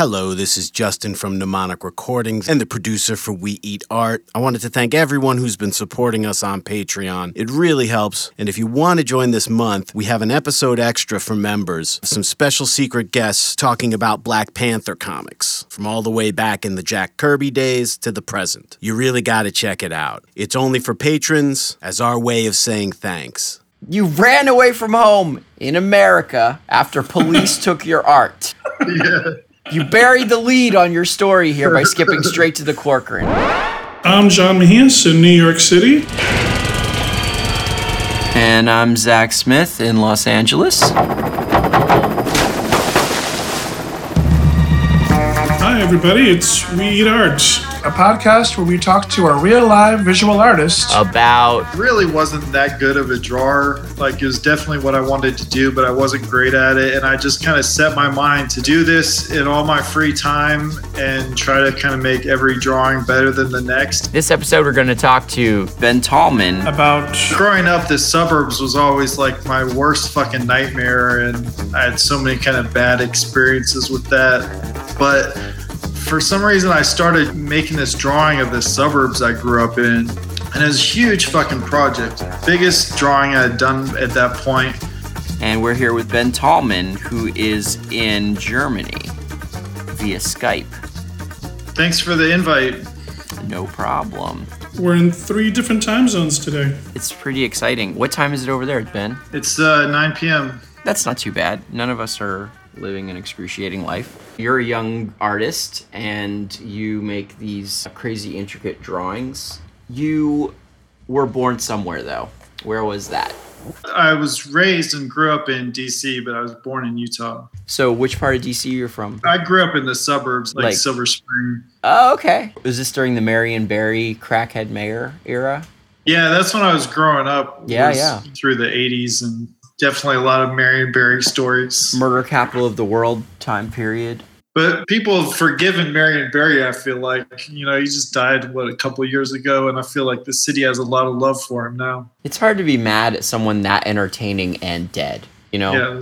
Hello, this is Justin from Mnemonic Recordings and the producer for We Eat Art. I wanted to thank everyone who's been supporting us on Patreon. It really helps. And if you want to join this month, we have an episode extra for members, some special secret guests talking about Black Panther comics, from all the way back in the Jack Kirby days to the present. You really got to check it out. It's only for patrons as our way of saying thanks. You ran away from home in America after police took your art. Yeah. You buried the lead on your story here by skipping straight to the Corcoran. I'm John Mejias in New York City. And I'm Zach Smith in Los Angeles. Hi, everybody. It's We Eat Art. A podcast where we talk to our real live visual artist About really wasn't that good of a drawer. Like it was definitely what I wanted to do, but I wasn't great at it. And I just kind of set my mind to do this in all my free time and try to kind of make every drawing better than the next. this episode, we're going to talk to Ben Tolman. about Growing up, the suburbs was always like my worst fucking nightmare, and I had so many kind of bad experiences with that. But for some reason, I started making this drawing of the suburbs I grew up in, and it was a huge fucking project. Biggest drawing I had done at that point. And we're here with Ben Tolman, who is in Germany via Skype. Thanks for the invite. No problem. We're in three different time zones today. It's pretty exciting. What time is it over there, Ben? It's uh, 9 p.m. That's not too bad. None of us are living an excruciating life. You're a young artist and you make these crazy intricate drawings. You were born somewhere though. Where was that? I was raised and grew up in D.C., but I was born in Utah. So, which part of DC you're from? I grew up in the suburbs, like, Like- Silver Spring. Oh, okay. Was this during the Marion Barry crackhead mayor era? Yeah, that's when I was growing up. Yeah, yeah. Through the 80s, and definitely a lot of Marion Barry stories. Murder capital of the world time period. But people have forgiven Marion Barry, I feel like. You know, he just died, what, a couple of years ago, and I feel like the city has a lot of love for him now. It's hard to be mad at someone that entertaining and dead. You know? Yeah,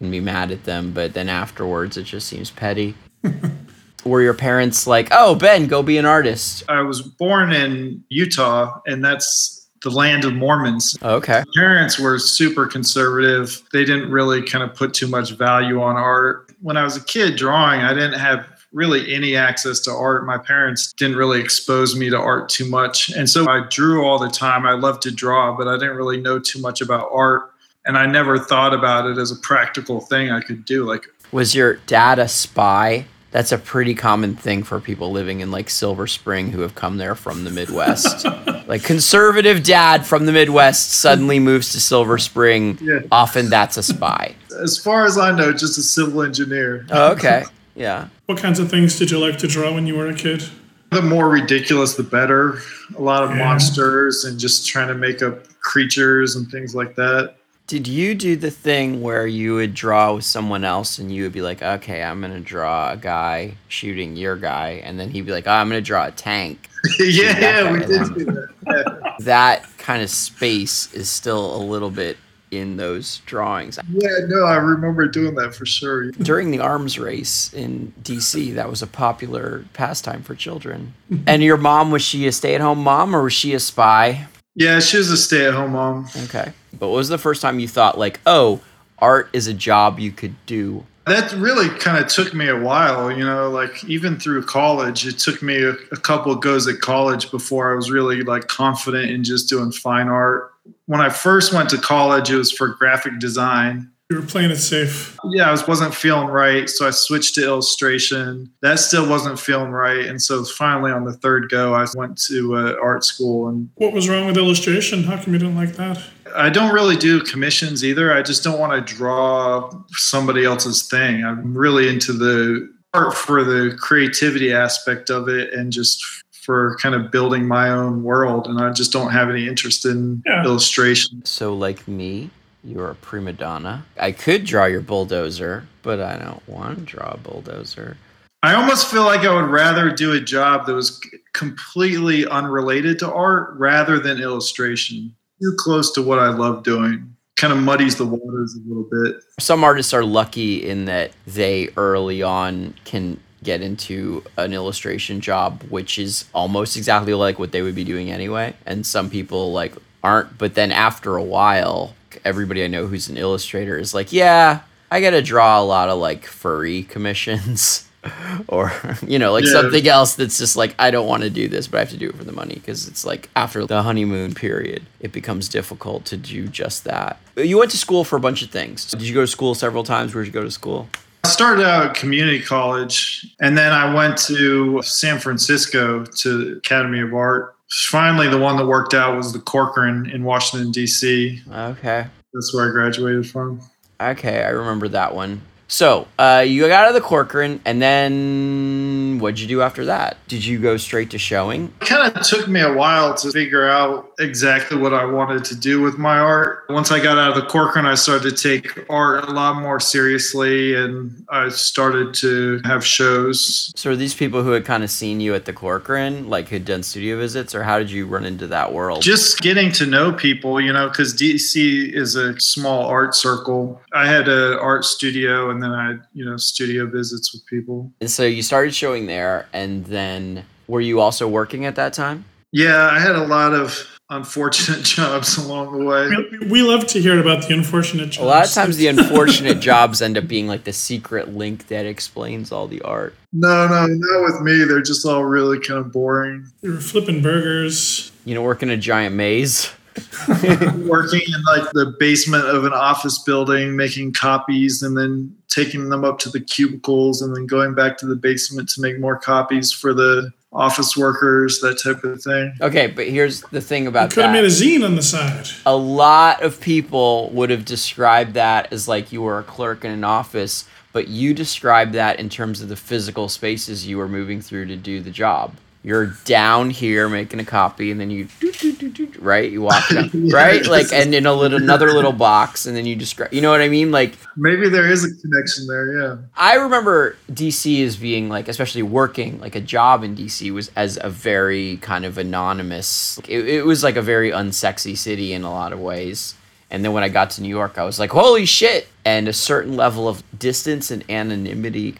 and be mad at them, but then afterwards it just seems petty. Were your parents like, "Oh, Ben, go be an artist"? I was born in Utah, and that's the land of Mormons. Okay. parents were super conservative. They didn't really kind of put too much value on art. When I was a kid drawing, I didn't have really any access to art. My parents didn't really expose me to art too much. And so I drew all the time. I loved to draw, but I didn't really know too much about art. And I never thought about it as a practical thing I could do. Like, Was your dad a spy? That's a pretty common thing for people living in like Silver Spring who have come there from the Midwest. like conservative dad from the Midwest suddenly moves to Silver Spring. Yeah. Often that's a spy. as far as I know, just a civil engineer. Oh, okay. Yeah. What kinds of things did you like to draw when you were a kid? The more ridiculous, the better. A lot of Yeah. monsters and just trying to make up creatures and things like that. Did you do the thing where you would draw with someone else and you would be like, okay, I'm going to draw a guy shooting your guy. And then he'd be like, oh, I'm going to draw a tank. yeah, yeah, we did do that. Yeah. That kind of space is still a little bit in those drawings. yeah, no, I remember doing that for sure. During the arms race in DC, that was a popular pastime for children. and your mom, was she a stay at home mom or was she a spy? Yeah, she was a stay-at-home mom. Okay. But what was the first time you thought, like, oh, art is a job you could do? That really kind of took me a while, you know, like even through college, it took me a, a couple of goes at college before I was really like confident in just doing fine art. When I first went to college, it was for graphic design. You were playing it safe. Yeah, I was, wasn't feeling right, so I switched to illustration. That still wasn't feeling right, and so finally on the third go, I went to uh, art school, and What was wrong with illustration? How come you didn't like that? I don't really do commissions either. I just don't want to draw somebody else's thing. I'm really into the art for the creativity aspect of it and just for kind of building my own world. And I just don't have any interest in Yeah. illustration. So, like me, you're a prima donna. I could draw your bulldozer, but I don't want to draw a bulldozer. I almost feel like I would rather do a job that was completely unrelated to art rather than illustration. Too close to what I love doing. Kind of muddies the waters a little bit. Some artists are lucky in that they early on can get into an illustration job, which is almost exactly like what they would be doing anyway. And some people like aren't. But then after a while, everybody I know who's an illustrator is like, yeah, I got to draw a lot of like furry commissions. or you know like Yeah. something else that's just like i don't want to do this but i have to do it for the money because it's like after the honeymoon period it becomes difficult to do just that you went to school for a bunch of things did you go to school several times where did you go to school I started out at community college and then I went to San Francisco to Academy of Art. Finally, the one that worked out was the Corcoran in Washington, D.C. okay That's where I graduated from. Okay, I remember that one. So, uh, you got out of the Corcoran, and then what'd you do after that? Did you go straight to showing? It kind of took me a while to figure out exactly what I wanted to do with my art. Once I got out of the Corcoran, I started to take art a lot more seriously and I started to have shows. So, are these people who had kind of seen you at the Corcoran, like had done studio visits, or how did you run into that world? Just getting to know people, you know, because DC is a small art circle. I had an art studio and then I had, you know, studio visits with people. and so you started showing there, and then were you also working at that time? Yeah, I had a lot of unfortunate jobs along the way. We- We love to hear about the unfortunate jobs. A lot of times, the unfortunate jobs end up being like the secret link that explains all the art. No, no, not with me. They're just all really kind of boring. We were flipping burgers. You know, working a giant maze. working in like the basement of an office building making copies and then taking them up to the cubicles and then going back to the basement to make more copies for the office workers that type of thing Okay, but here's the thing about that. Could have made a zine on the side. a lot of people would have described that as like you were a clerk in an office, but you described that in terms of the physical spaces you were moving through to do the job. You're down here making a copy, and then you do, do, do, do, right. You walk down, Yeah, right, like, and in a little another little box, and then you describe. You know what I mean? Like, maybe there is a connection there yeah I remember DC as being like, especially working like a job in DC was as a very kind of anonymous. It, it was like a very unsexy city in a lot of ways. And then when I got to New York, I was like, holy shit! And a certain level of distance and anonymity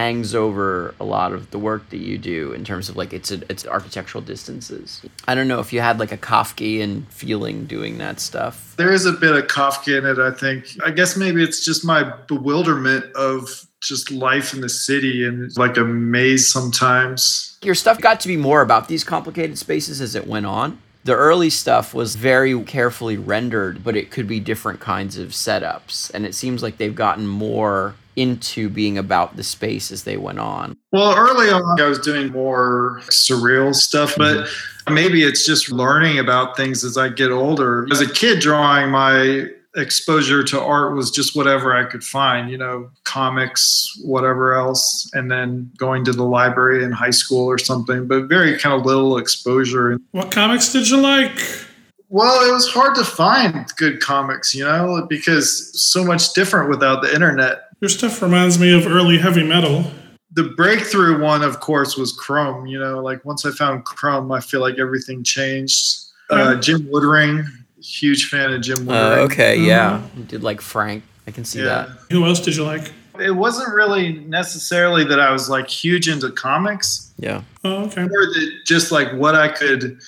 hangs over a lot of the work that you do in terms of like its its architectural distances. I don't know if you had like a Kafkian feeling doing that stuff. there is a bit of kafka in it i think i guess maybe it's just my bewilderment of just life in the city and like a maze sometimes your stuff got to be more about these complicated spaces as it went on. The early stuff was very carefully rendered, but it could be different kinds of setups. And it seems like they've gotten more into being about the space as they went on. Well, early on, I was doing more surreal stuff, but maybe it's just learning about things as I get older. As a kid, drawing, my exposure to art was just whatever I could find, you know, comics, whatever else, and then going to the library in high school or something, but very kind of little exposure. What comics did you like? Well, it was hard to find good comics, you know, because so much different without the internet. Your stuff reminds me of early heavy metal. the breakthrough one, of course, was Crumb. You know, like once I found Crumb, I feel like everything changed. Uh, Jim Woodring, huge fan of Jim Woodring. Uh, okay, yeah. You did like Frank. I can see Yeah. that. Who else did you like? It wasn't really necessarily that I was like huge into comics, Yeah. Oh, okay. or that just like what I could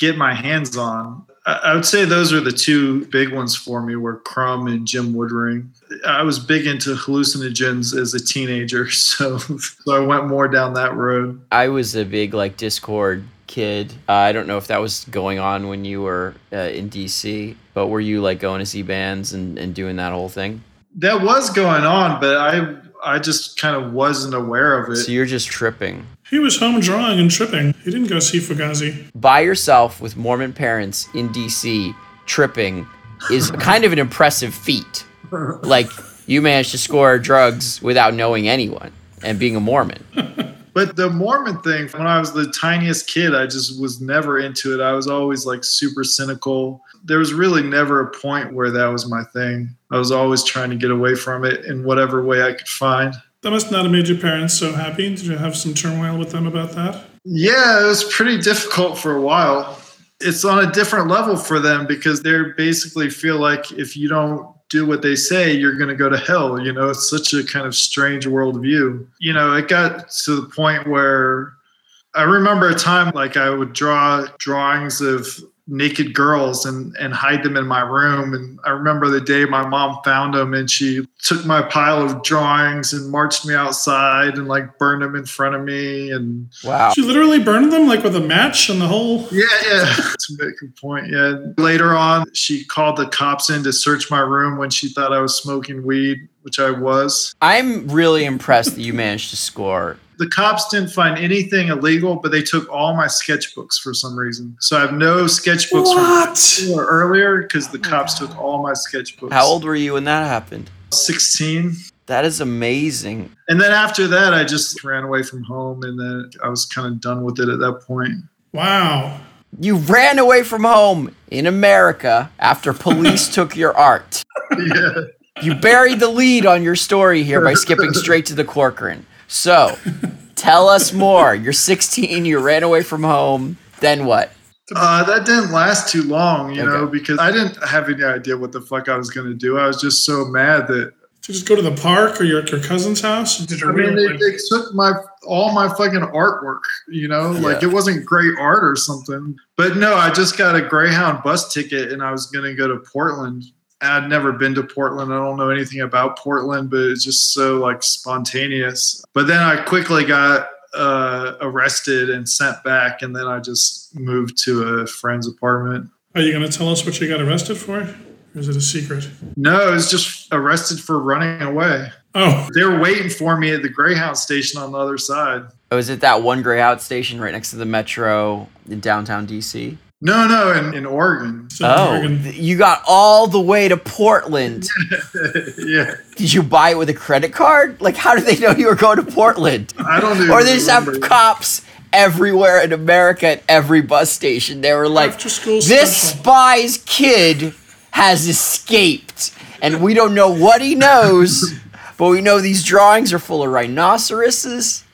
get my hands on. I would say those are the two big ones for me were Crumb and Jim Woodring. I was big into hallucinogens as a teenager, so, so I went more down that road. I was a big like Dischord kid. Uh, I don't know if that was going on when you were uh, in DC, but were you like going to see bands and, and doing that whole thing? That was going on, but I I just kind of wasn't aware of it. So you're just tripping. He was home drawing and tripping. He didn't go see Fugazi. by yourself with Mormon parents in DC tripping is kind of an impressive feat. Like you managed to score drugs without knowing anyone and being a Mormon. But the Mormon thing, when I was the tiniest kid, I just was never into it. I was always like super cynical. There was really never a point where that was my thing. I was always trying to get away from it in whatever way I could find. That must not have made your parents so happy. Did you have some turmoil with them about that? Yeah, it was pretty difficult for a while. It's on a different level for them because they basically feel like if you don't do what they say, you're going to go to hell. You know, it's such a kind of strange worldview. You know, it got to the point where I remember a time like I would draw drawings of naked girls and and hide them in my room and i remember the day my mom found them and she took my pile of drawings and marched me outside and like burned them in front of me and Wow. She literally burned them like with a match and the whole. yeah yeah to make a point yeah later on she called the cops in to search my room when she thought i was smoking weed which i was I'm really impressed that you managed to score. The cops didn't find anything illegal but they took all my sketchbooks for some reason so i have no sketchbooks from What? or earlier because the oh cops took all my sketchbooks How old were you when that happened? 16 That is amazing. And then after that, I just ran away from home, and then I was kind of done with it at that point. Wow. You ran away from home in America after police took your art. Yeah. You buried the lead on your story here by skipping straight to the Corcoran. So, tell us more. You're 16, you ran away from home. Then what? Uh, that didn't last too long, you know, because I didn't have any idea what the fuck I was going to do. I was just so mad that Did you just go to the park or your, your cousin's house? Did you I mean, they, they took my all my fucking artwork, you know, like it wasn't great art or something. But no, I just got a Greyhound bus ticket, and I was going to go to Portland. I'd never been to Portland. I don't know anything about Portland, but it's just so like spontaneous. But then I quickly got uh, arrested and sent back, and then I just moved to a friend's apartment. Are you going to tell us what you got arrested for? Or is it a secret? No, I was just arrested for running away. Oh, They were waiting for me at the Greyhound station on the other side. Oh, is it that one Greyhound station right next to the metro in downtown DC? No, no, in, in Oregon. so Oh, Oregon. you got all the way to Portland. yeah, Did you buy it with a credit card? Like, how did they know you were going to Portland? I don't even Or they just have cops everywhere in America at every bus station. They were like, this special." spy's kid has escaped, and we don't know what he knows, but we know these drawings are full of rhinoceroses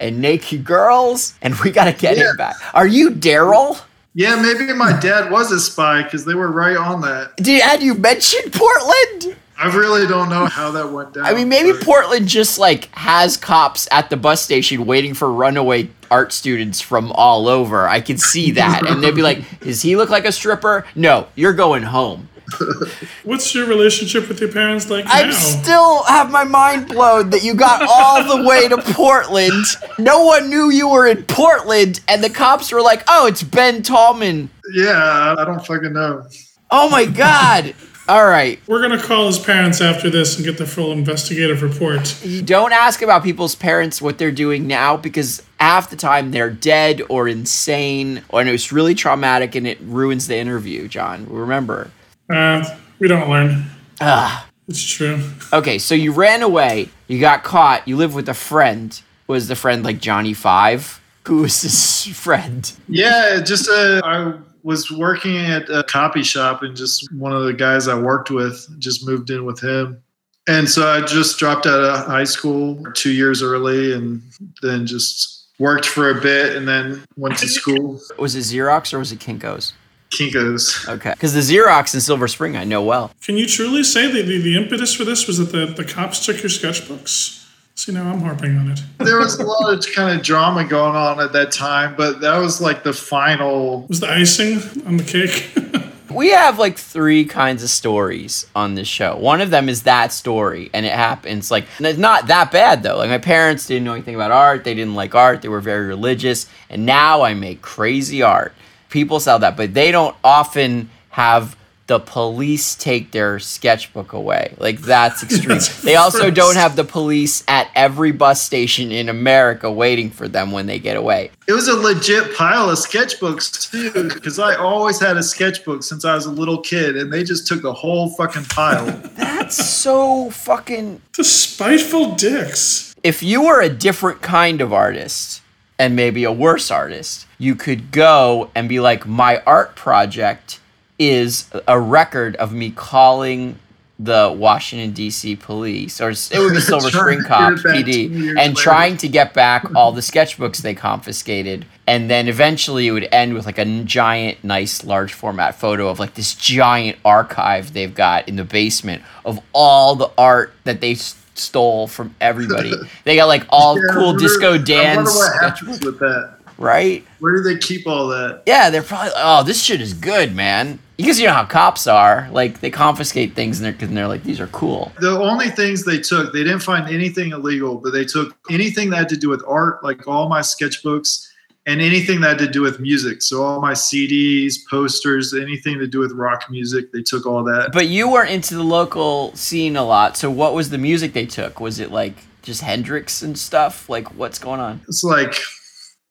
and naked girls, and we gotta get Yeah. him back. Are you Daryl? Yeah, maybe my dad was a spy because they were right on that. Did had you mentioned Portland? I really don't know how that went down. I mean, maybe but- Portland just like has cops at the bus station waiting for runaway art students from all over. I can see that, and they'd be like, "Does he look like a stripper? No, you're going home." What's your relationship with your parents like I now? still have my mind blown that you got all the way to Portland. No one knew you were in Portland, and the cops were like, "Oh, it's Ben Tolman." Yeah, I don't fucking know. Oh my god! All right, We're going to call his parents after this and get the full investigative report. you don't ask about people's parents what they're doing now because half the time they're dead or insane, or and it's really traumatic and it ruins the interview. John, remember? Uh, we don't learn. Ah. It's true. Okay, so you ran away, you got caught, you live with a friend. Was the friend like Johnny Five? Who was this friend? Yeah, just uh, I was working at a copy shop, and just one of the guys I worked with just moved in with him. And so I just dropped out of high school two years early, and then just worked for a bit, and then went to school. Was it Xerox or was it Kinko's? Kinkos. Okay, because the Xerox in Silver Spring I know well. Can you truly say that the, the impetus for this was that the, the cops took your sketchbooks? See, now I'm harping on it. There was a lot of kind of drama going on at that time, but that was like the final. Was the icing on the cake? We have like three kinds of stories on this show. One of them is that story, and it happens like it's not that bad though. Like my parents didn't know anything about art; they didn't like art. They were very religious, and now I make crazy art. People sell that, but they don't often have the police take their sketchbook away. Like that's extreme. That's they also first. don't have the police at every bus station in America waiting for them when they get away. It was a legit pile of sketchbooks too, because I always had a sketchbook since I was a little kid, and they just took the whole fucking pile. That's so fucking the spiteful dicks. if you were a different kind of artist and maybe a worse artist, you could go and be like, my art project is a record of me calling the Washington D.C. police, or it would be Silver Spring Cops PD, and later. trying to get back all the sketchbooks they confiscated, and then eventually it would end with like a giant, nice, large format photo of like this giant archive they've got in the basement of all the art that they stole from everybody. they got like all Yeah, cool wonder- disco I wonder dance what happens with that. right? Where do they keep all that? Yeah, they're probably oh, this shit is good, man. Because you know how cops are, like they confiscate things and they're, 'cause they're like these are cool. The only things they took, they didn't find anything illegal, but they took anything that had to do with art, like all my sketchbooks, and anything that had to do with music. So all my CDs, posters, anything to do with rock music, they took all that. But you weren't into the local scene a lot, so what was the music they took? Was it like just Hendrix and stuff? Like what's going on? It's like,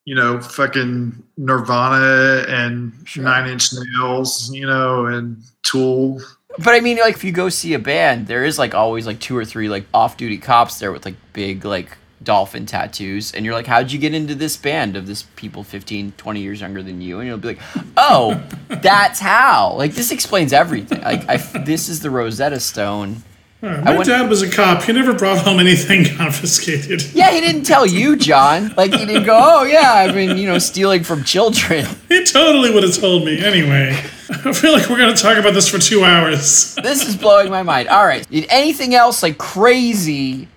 you know, fucking Nirvana and Sure. Nine Inch Nails, you know, and Tool. But I mean, like if you go see a band, there is like always like two or three like off-duty cops there with like big like dolphin tattoos and you're like how'd you get into this band of this people 15 20 years younger than you and you'll be like oh that's how like this explains everything like I, this is the rosetta stone my went- dad was a cop. He never brought home anything confiscated. yeah he didn't tell you john like he didn't go oh yeah i've been you know stealing from children He totally would have told me. Anyway, I feel like we're going to talk about this for two hours. this is blowing my mind all right anything else like crazy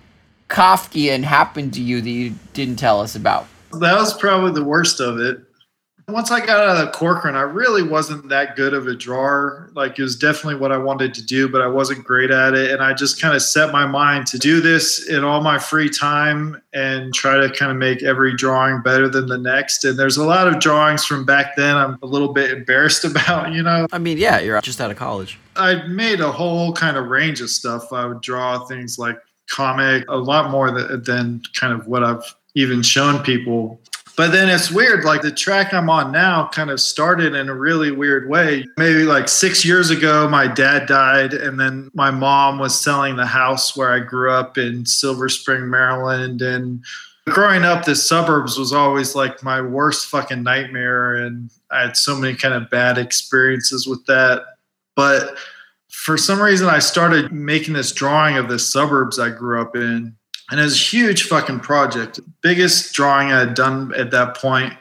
kafkian happened to you that you didn't tell us about That was probably the worst of it. Once I got out of Corcoran, I really wasn't that good of a drawer. Like it was definitely what I wanted to do, but I wasn't great at it. And I just kind of set my mind to do this in all my free time and try to kind of make every drawing better than the next. And there's a lot of drawings from back then I'm a little bit embarrassed about, you know. i mean yeah you're just out of college I made a whole kind of range of stuff. I would draw things like comic, a lot more than, kind of what I've even shown people. But then it's weird, like the track I'm on now kind of started in a really weird way. Maybe like six years ago, my dad died, and then my mom was selling the house where I grew up in Silver Spring, Maryland. And growing up, the suburbs was always like my worst fucking nightmare. And I had so many kind of bad experiences with that. But for some reason, I started making this drawing of the suburbs I grew up in. And it was a huge fucking project. Biggest drawing I had done at that point.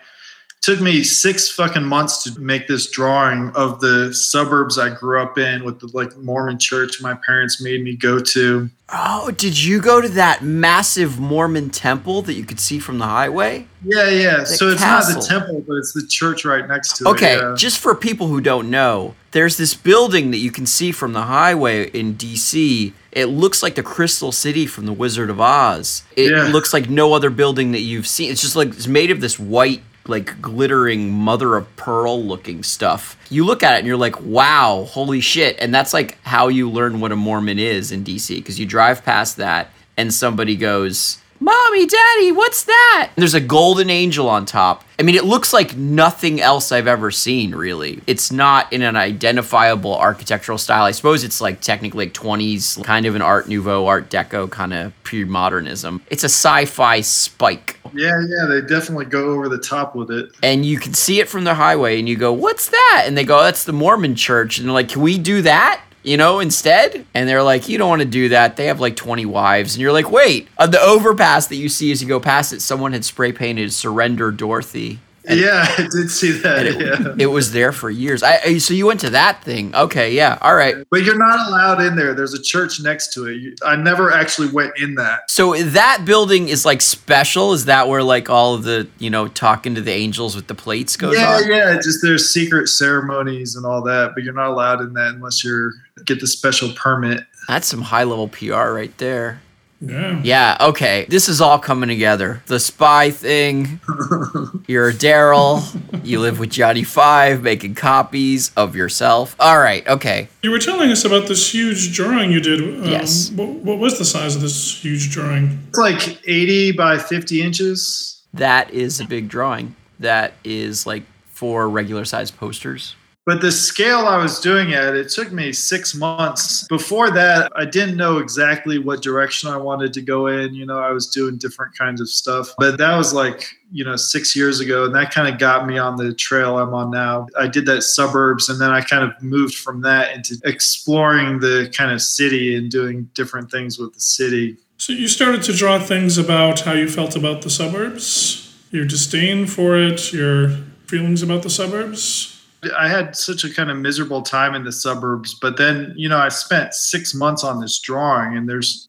Took me six fucking months to make this drawing of the suburbs I grew up in with the like Mormon church my parents made me go to. Oh, did you go to that massive Mormon temple that you could see from the highway? Yeah, yeah. so it's not the temple, but it's the church right next to Okay, it. yeah. just for people who don't know, there's this building that you can see from the highway in DC. It looks like the Crystal City from The Wizard of Oz. It Yeah. looks like no other building that you've seen. It's just like it's made of this white, like glittering mother of pearl looking stuff. You look at it and you're like, wow, holy shit. And that's like how you learn what a Mormon is in DC because you drive past that and somebody goes, Mommy, Daddy, what's that? There's a golden angel on top. I mean, it looks like nothing else I've ever seen, really. It's not in an identifiable architectural style. I suppose it's like technically like 20s, kind of an Art Nouveau, Art Deco, kind of pre modernism. It's a sci fi spike. Yeah, yeah, they definitely go over the top with it. And you can see it from the highway, and you go, What's that? And they go, That's the Mormon church. And they're like, Can we do that? You know, instead? And they're like, You don't want to do that. They have like 20 wives. And you're like, Wait, on the overpass that you see as you go past it, someone had spray painted Surrender Dorothy. Yeah, I did see that. It, yeah. it was there for years. I, so you went to that thing. Okay, yeah. All right. But you're not allowed in there. There's a church next to it. I never actually went in that. So that building is like special. Is that where like all of the, you know, talking to the angels with the plates goes yeah, on? yeah. Yeah. Just there's secret ceremonies and all that, but you're not allowed in that unless you're get the special permit. That's some high level PR right there. Yeah. Yeah, okay. This is all coming together. The spy thing. You're a Daryl. You live with Johnny Five, making copies of yourself. All right, okay. You were telling us about this huge drawing you did. Um, Yes. What, what was the size of this huge drawing? It's like 80 by 50 inches, That is a big drawing. That is like four regular sized posters. But the scale I was doing at, it took me six months. Before that, I didn't know exactly what direction I wanted to go in. You know, I was doing different kinds of stuff. But that was like, you know, six years ago. And that kind of got me on the trail I'm on now. I did that suburbs and then I kind of moved from that into exploring the kind of city and doing different things with the city. So you started to draw things about how you felt about the suburbs, your disdain for it, your feelings about the suburbs. I had such a kind of miserable time in the suburbs, but then, you know, I spent six months on this drawing, and there's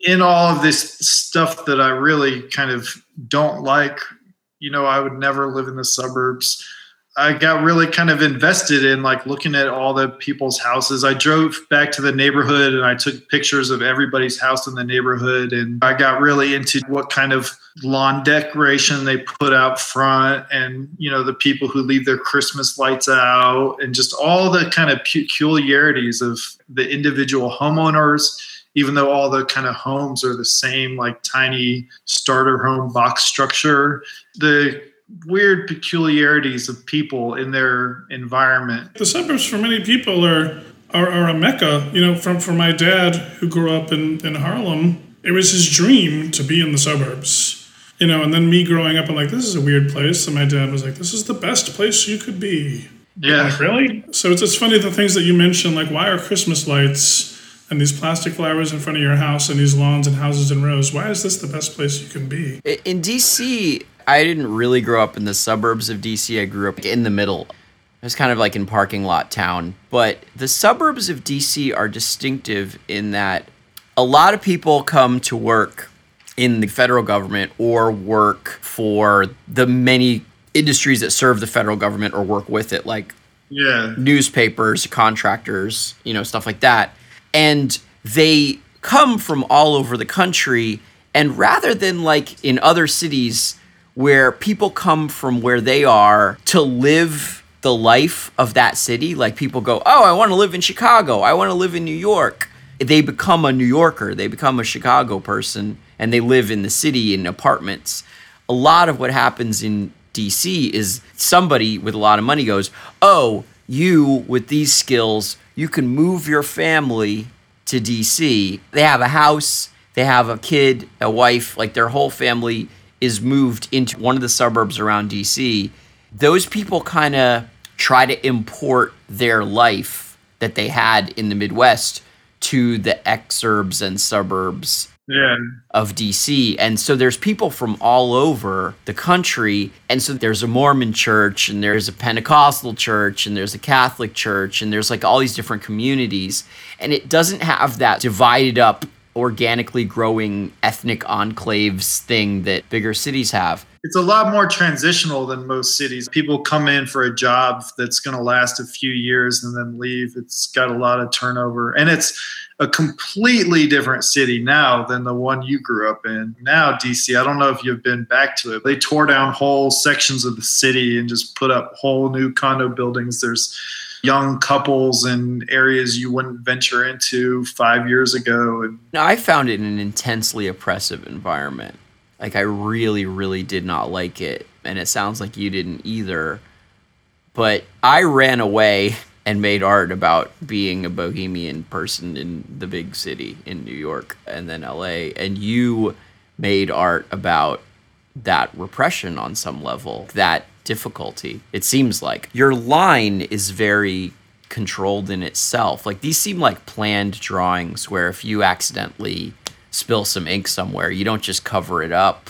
in all of this stuff that I really kind of don't like. You know, I would never live in the suburbs. I got really kind of invested in like looking at all the people's houses. I drove back to the neighborhood and I took pictures of everybody's house in the neighborhood. And I got really into what kind of lawn decoration they put out front and, you know, the people who leave their Christmas lights out and just all the kind of peculiarities of the individual homeowners even though all the kind of homes are the same, like tiny starter home box structure, the weird peculiarities of people in their environment. The suburbs for many people are are, are a mecca. You know, from for my dad who grew up in, in Harlem, it was his dream to be in the suburbs. You know, and then me growing up, I'm like, this is a weird place. And my dad was like, this is the best place you could be. Yeah. Like, really? So it's, it's funny the things that you mentioned, like why are Christmas lights and these plastic flowers in front of your house and these lawns and houses in rows? Why is this the best place you can be? In DC, I didn't really grow up in the suburbs of DC. I grew up in the middle. It was kind of like in parking lot town. But the suburbs of DC are distinctive in that a lot of people come to work in the federal government or work for the many industries that serve the federal government or work with it, like Yeah. newspapers, contractors, you know, stuff like that. And they come from all over the country. And rather than like in other cities where people come from where they are to live the life of that city, like people go, Oh, I want to live in Chicago. I want to live in New York. They become a New Yorker, they become a Chicago person, and they live in the city in apartments. A lot of what happens in DC is somebody with a lot of money goes, Oh, you with these skills, you can move your family to DC. They have a house, they have a kid, a wife, like their whole family is moved into one of the suburbs around DC. Those people kind of try to import their life that they had in the Midwest to the exurbs and suburbs Yeah. of DC. And so there's people from all over the country. And so there's a Mormon church, and there's a Pentecostal church, and there's a Catholic church, and there's like all these different communities. And it doesn't have that divided up, organically growing ethnic enclaves thing that bigger cities have. It's a lot more transitional than most cities. People come in for a job that's going to last a few years and then leave. It's got a lot of turnover. And it's a completely different city now than the one you grew up in. Now, DC, I don't know if you've been back to it. They tore down whole sections of the city and just put up whole new condo buildings. There's young couples in areas you wouldn't venture into five years ago. And I found it an intensely oppressive environment. Like, I really, really did not like it. And it sounds like you didn't either. But I ran away and made art about being a bohemian person in the big city in New York and then LA. And you made art about that repression on some level, that difficulty. It seems like your line is very controlled in itself. Like these seem like planned drawings where if you accidentally spill some ink somewhere, you don't just cover it up.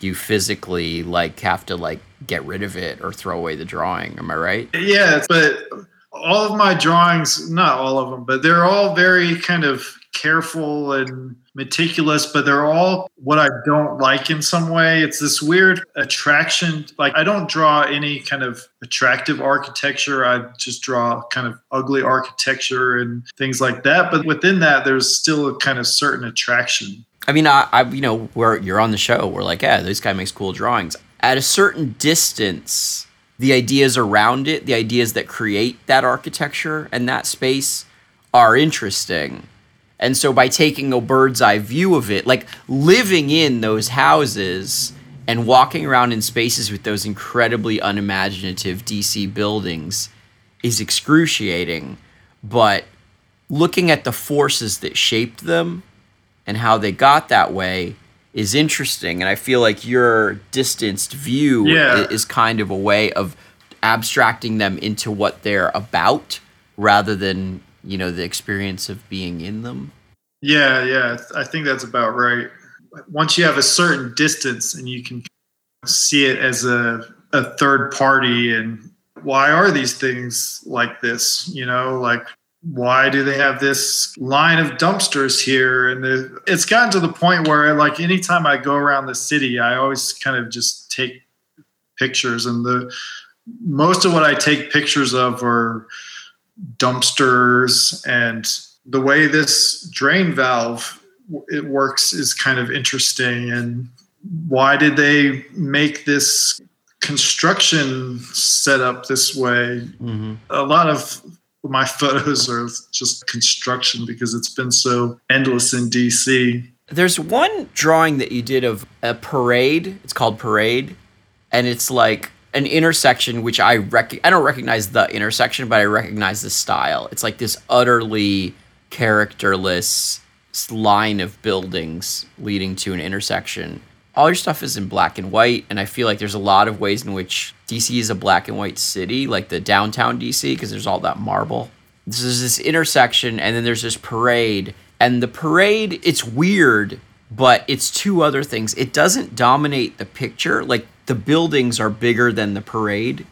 You physically like have to like get rid of it or throw away the drawing. Am I right? Yeah, but all of my drawings, not all of them, but they're all very kind of careful and meticulous, but they're all what I don't like in some way. It's this weird attraction. Like, I don't draw any kind of attractive architecture. I just draw kind of ugly architecture and things like that. But within that, there's still a kind of certain attraction. I mean, I, I you know, where you're on the show, we're like, yeah, this guy makes cool drawings. At a certain distance, the ideas around it, the ideas that create that architecture and that space are interesting. And so by taking a bird's eye view of it, like living in those houses and walking around in spaces with those incredibly unimaginative DC buildings is excruciating, but looking at the forces that shaped them and how they got that way is interesting. And I feel like your distanced view Yeah. is kind of a way of abstracting them into what they're about rather than, you know, the experience of being in them. Yeah, yeah, I think that's about right. Once you have a certain distance and you can see it as a, a third party, and why are these things like this? You know, like why do they have this line of dumpsters here? And the, it's gotten to the point where, like, anytime I go around the city, I always kind of just take pictures, and the most of what I take pictures of are dumpsters and the way this drain valve it works is kind of interesting and why did they make this construction set up this way Mm-hmm. a lot of my photos are just construction because it's been so endless in dc There's one drawing that you did of a parade. It's called Parade, and it's like an intersection which I rec- I don't recognize the intersection, but I recognize the style. It's like this utterly characterless line of buildings leading to an intersection. All your stuff is in black and white, and I feel like there's a lot of ways in which DC is a black and white city, like the downtown DC, because there's all that marble. So there's this intersection, and then there's this parade, and the parade it's weird, but it's two other things. It doesn't dominate the picture. Like the buildings are bigger than the parade,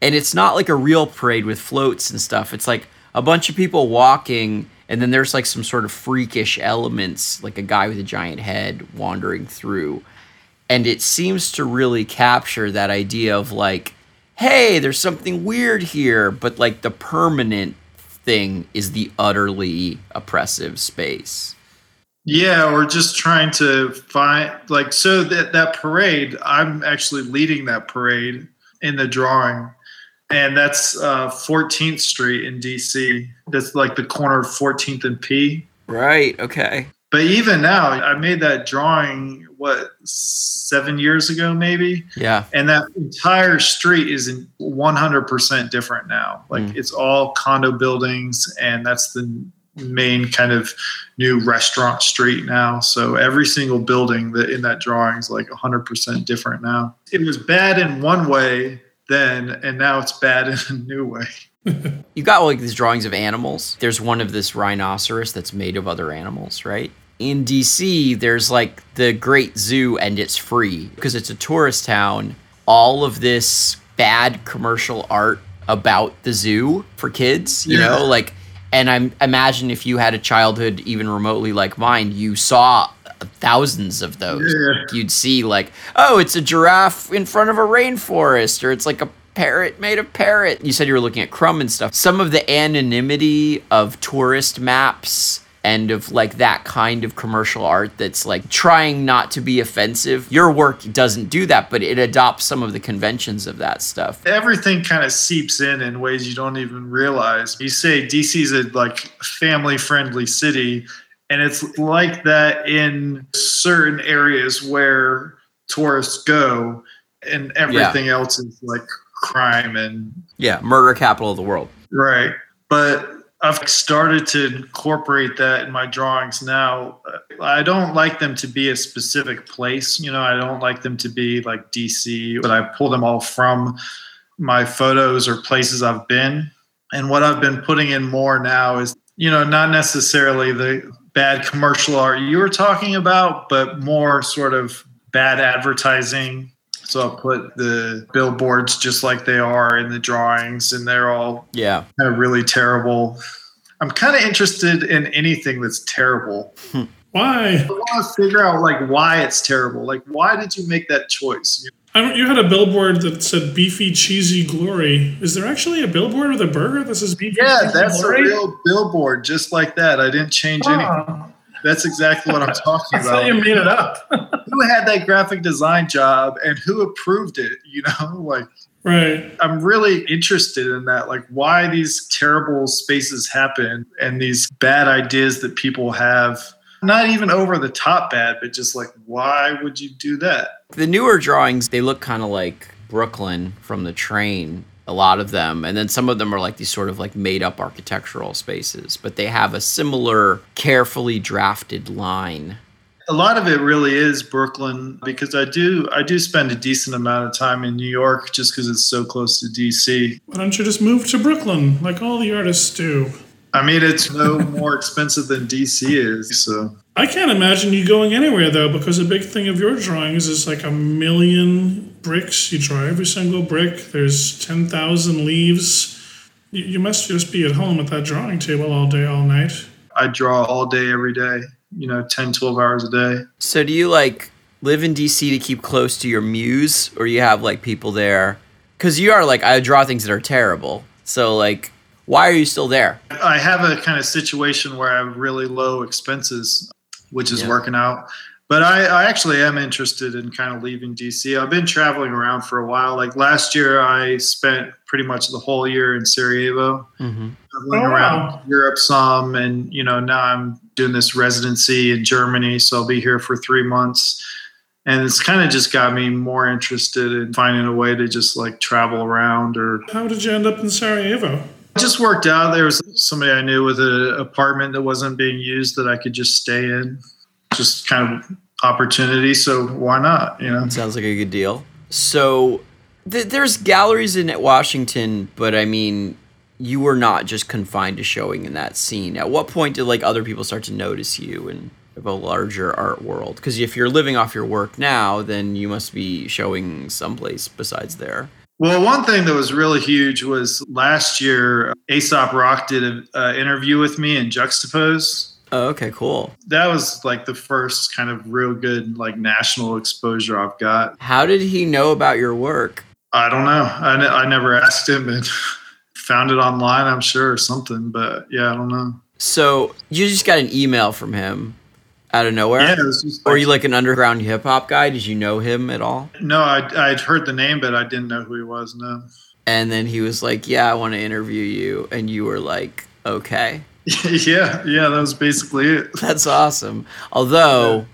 and it's not like a real parade with floats and stuff. It's like a bunch of people walking, and then there's like some sort of freakish elements, like a guy with a giant head wandering through. And it seems to really capture that idea of like, hey, there's something weird here, but like the permanent thing is the utterly oppressive space. Yeah, or just trying to find like so that that parade. I'm actually leading that parade in the drawing, and that's uh, 14th Street in DC. That's like the corner of 14th and P. Right. Okay. But even now, I made that drawing what seven years ago, maybe, Yeah. and that entire street is 100% different now. Like Mm. it's all condo buildings, and that's the main kind of new restaurant street now. So every single building that in that drawing is like 100% different now. It was bad in one way then, and now it's bad in a new way. You got like these drawings of animals. There's one of this rhinoceros that's made of other animals, right? In DC, there's like the Great Zoo and it's free because it's a tourist town. All of this bad commercial art about the zoo for kids, you Yeah. know, like and I'm imagine if you had a childhood even remotely like mine, you saw thousands of those. Yeah. You'd see like, oh, it's a giraffe in front of a rainforest, or it's like a parrot made of parrot. You said you were looking at Crumb and stuff. Some of the anonymity of tourist maps and of like that kind of commercial art that's like trying not to be offensive. Your work doesn't do that, but it adopts some of the conventions of that stuff. Everything kind of seeps in in ways you don't even realize. You say DC's a like family friendly city, and it's like that in certain areas where tourists go, and everything else is like crime and Yeah, murder capital of the world. Right. But I've started to incorporate that in my drawings now. Uh, I don't like them to be a specific place. You know, I don't like them to be like DC, but I pull them all from my photos or places I've been. And what I've been putting in more now is, you know, not necessarily the bad commercial art you were talking about, but more sort of bad advertising. So I'll put the billboards just like they are in the drawings, and they're all Yeah. kind of really terrible. I'm kind of interested in anything that's terrible. Hmm. Why? I want to figure out like why it's terrible. Like why did you make that choice? I don't, you had a billboard that said beefy cheesy glory. Is there actually a billboard with a burger that says beefy Yeah, cheesy that's a real billboard, just like that. I didn't change anything. That's exactly what I'm talking I thought you about. made it up. Who had that graphic design job and who approved it? You know, like right. I'm really interested in that. Like why these terrible spaces happen and these bad ideas that people have. Not even over the top bad, but just like why would you do that? The newer drawings, they look kind of like Brooklyn from the train. A lot of them. And then some of them are like these sort of like made up architectural spaces, but they have a similar carefully drafted line. A lot of it really is Brooklyn because I do I do spend a decent amount of time in New York just because it's so close to DC. Why don't you just move to Brooklyn like all the artists do? I mean, it's no more expensive than DC is, so I can't imagine you going anywhere though, because a big thing of your drawings is like a million bricks. You draw every single brick. There's ten thousand leaves. You, you must just be at home at that drawing table all day, all night. I draw all day, every day. You know, 10, 12 hours a day. So do you like live in DC to keep close to your muse, or you have like people there? Because you are like I draw things that are terrible. So like, why are you still there? I have a kind of situation where I have really low expenses, which is Yeah. working out. But I, I actually am interested in kind of leaving DC. I've been traveling around for a while. Like last year, I spent pretty much the whole year in Sarajevo, Mm-hmm. traveling Oh, around wow. Europe some, and you know now I'm doing this residency in Germany, so I'll be here for three months. And it's kind of just got me more interested in finding a way to just like travel around or How did you end up in Sarajevo? it just worked out. There was somebody I knew with an apartment that wasn't being used that I could just stay in. Just kind of opportunity. So why not? You know? Sounds like a good deal. So th- there's galleries in Washington, but I mean, you were not just confined to showing in that scene. At what point did like other people start to notice you in a larger art world? Because if you're living off your work now, then you must be showing someplace besides there. Well, one thing that was really huge was last year, Aesop Rock did an interview with me in Juxtapoz. Oh, okay, cool. That was like the first kind of real good like national exposure I've got. How did he know about your work? I don't know. I, ne- I never asked him and found it online, I'm sure, or something. But yeah, I don't know. So you just got an email from him out of nowhere? Yeah, it was just Or are you like an underground hip hop guy? Did you know him at all? No, I, I'd heard the name, but I didn't know who he was. No. And then he was like, "Yeah, I want to interview you," and you were like, "Okay." yeah, yeah, that was basically it. That's awesome. Although,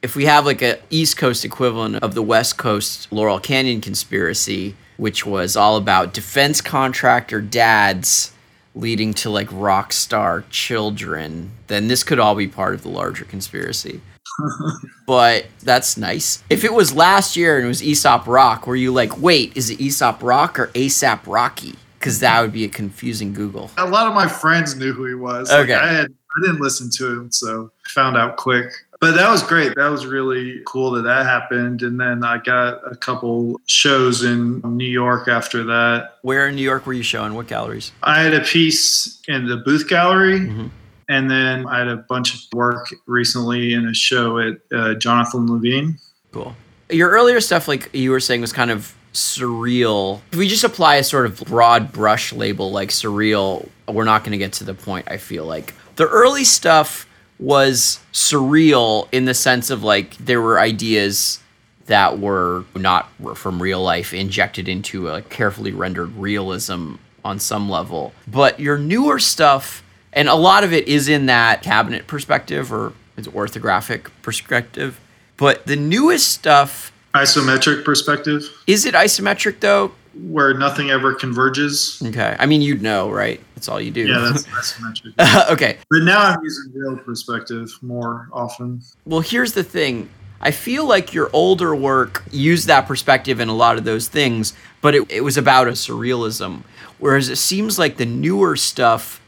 if we have like a East Coast equivalent of the West Coast Laurel Canyon conspiracy, which was all about defense contractor dads leading to like rock star children, then this could all be part of the larger conspiracy. but that's nice. If it was last year and it was Aesop Rock, were you like, wait, is it Aesop Rock or ASAP Rocky? Because that would be a confusing Google. A lot of my friends knew who he was. Like, Okay. I had I didn't listen to him, so found out quick. But that was great. That was really cool that that happened. And then I got a couple shows in New York after that. Where in New York were you showing? What galleries? I had a piece in the Booth Gallery. Mhm. And then I had a bunch of work recently in a show at uh, Jonathan Levine. Cool. Your earlier stuff, like you were saying, was kind of surreal. If we just apply a sort of broad brush label like surreal, we're not going to get to the point, I feel like. The early stuff was surreal in the sense of like there were ideas that were not from real life injected into a carefully rendered realism on some level. But your newer stuff, and a lot of it is in that cabinet perspective or it's orthographic perspective. But the newest stuff, Isometric perspective, is it isometric though? where nothing ever converges. Okay. I mean, you'd know, right? That's all you do. Yeah, that's isometric. okay. But now I'm using real perspective more often. Well, here's the thing. I feel like your older work used that perspective in a lot of those things, but it, it was about a surrealism. Whereas it seems like the newer stuff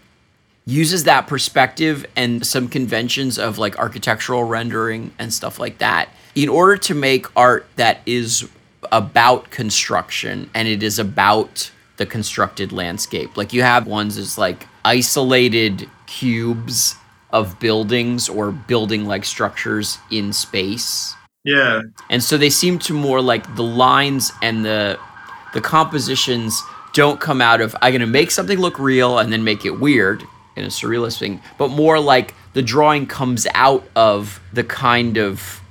uses that perspective and some conventions of like architectural rendering and stuff like that in order to make art that is about construction and it is about the constructed landscape. Like you have ones as like isolated cubes of buildings or building like structures in space. Yeah, And so they seem to more like the lines and the the compositions don't come out of I'm gonna make something look real and then make it weird in a surrealist thing, but more like the drawing comes out of the kind of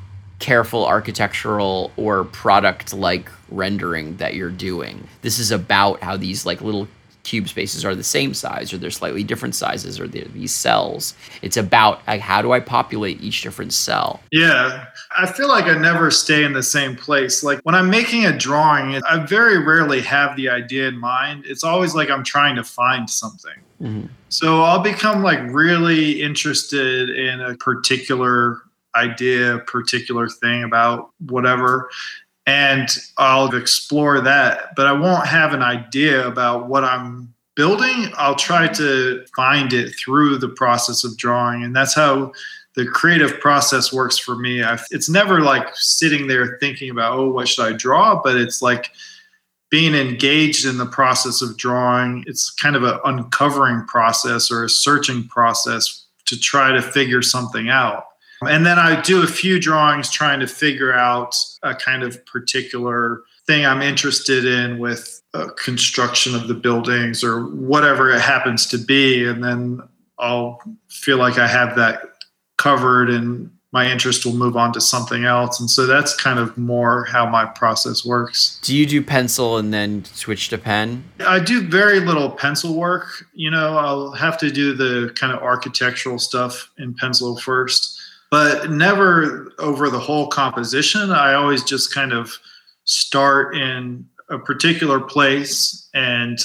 careful architectural or product like rendering that you're doing. This is about how these like little cube spaces are the same size or they're slightly different sizes or they're these cells. It's about like how do I populate each different cell? Yeah. I feel like I never stay in the same place. Like when I'm making a drawing, I very rarely have the idea in mind. It's always like I'm trying to find something. Mm-hmm. So I'll become like really interested in a particular idea, particular thing about whatever and I'll explore that. But I won't have an idea about what I'm building. I'll try to find it through the process of drawing. And that's how the creative process works for me. I've, it's never like sitting there thinking about, oh, what should I draw? But it's like being engaged in the process of drawing. It's kind of an uncovering process or a searching process to try to figure something out. And then I do a few drawings trying to figure out a kind of particular thing I'm interested in with uh, construction of the buildings or whatever it happens to be. And then I'll feel like I have that covered and my interest will move on to something else. And so that's kind of more how my process works. Do you do pencil and then switch to pen? I do very little pencil work. You know, I'll have to do the kind of architectural stuff in pencil first but never over the whole composition. I always just kind of start in a particular place and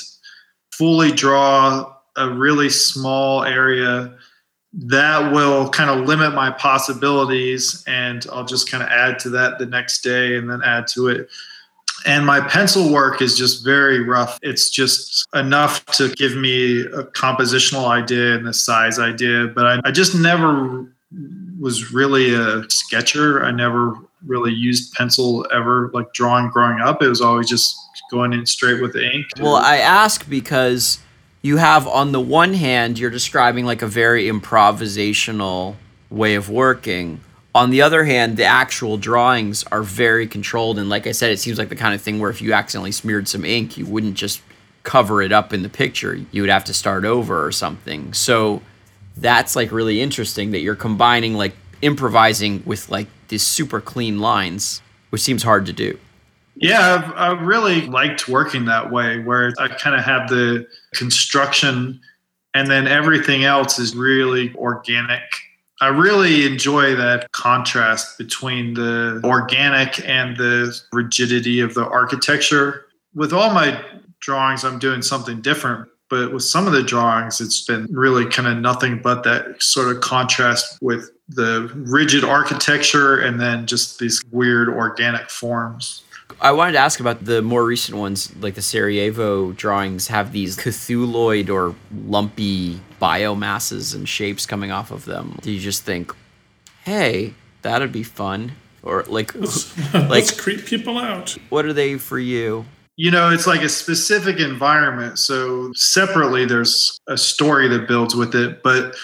fully draw a really small area that will kind of limit my possibilities and I'll just kind of add to that the next day and then add to it. And my pencil work is just very rough. It's just enough to give me a compositional idea and a size idea, but I, I just never was really a sketcher. I never really used pencil ever, like drawing growing up. It was always just going in straight with ink. Well, I ask because you have, on the one hand, you're describing like a very improvisational way of working. On the other hand, the actual drawings are very controlled. And like I said, it seems like the kind of thing where if you accidentally smeared some ink, you wouldn't just cover it up in the picture. You would have to start over or something. So that's like really interesting that you're combining like improvising with like these super clean lines, which seems hard to do. Yeah, I've, I've really liked working that way where I kind of have the construction and then everything else is really organic. I really enjoy that contrast between the organic and the rigidity of the architecture. With all my drawings, I'm doing something different but with some of the drawings, it's been really kind of nothing but that sort of contrast with the rigid architecture and then just these weird organic forms. I wanted to ask about the more recent ones, like the Sarajevo drawings have these Cthulhuid or lumpy biomasses and shapes coming off of them. Do you just think, hey, that'd be fun? Or like, Let's, like let's creep people out. what are they for you? You know it's like a specific environment so separately there's a story that builds with it but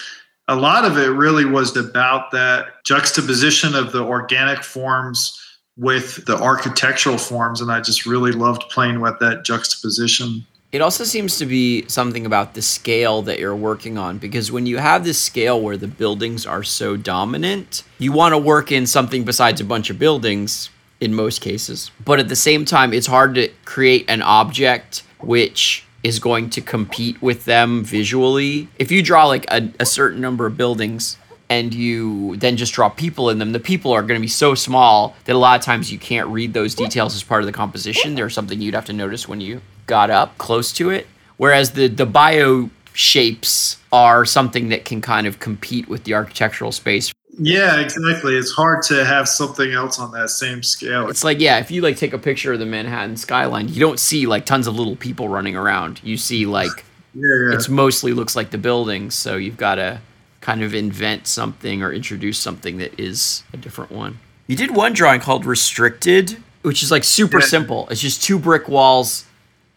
a lot of it really was about that juxtaposition of the organic forms with the architectural forms and i just really loved playing with that juxtaposition. It also seems to be something about the scale that you're working on because when you have this scale where the buildings are so dominant, you want to work in something besides a bunch of buildings in most cases. But at the same time, it's hard to create an object which is going to compete with them visually. If you draw like a, a certain number of buildings and you then just draw people in them, the people are going to be so small that a lot of times you can't read those details as part of the composition. They're something you'd have to notice when you got up close to it. Whereas the, the bio shapes are something that can kind of compete with the architectural space yeah exactly it's hard to have something else on that same scale It's like yeah, if you like take a picture of the Manhattan skyline, you don't see like tons of little people running around. You see like yeah, yeah. it's mostly looks like the buildings, so you've got to kind of invent something or introduce something that is a different one. You did one drawing called Restricted, which is like super Yeah. simple. It's just two brick walls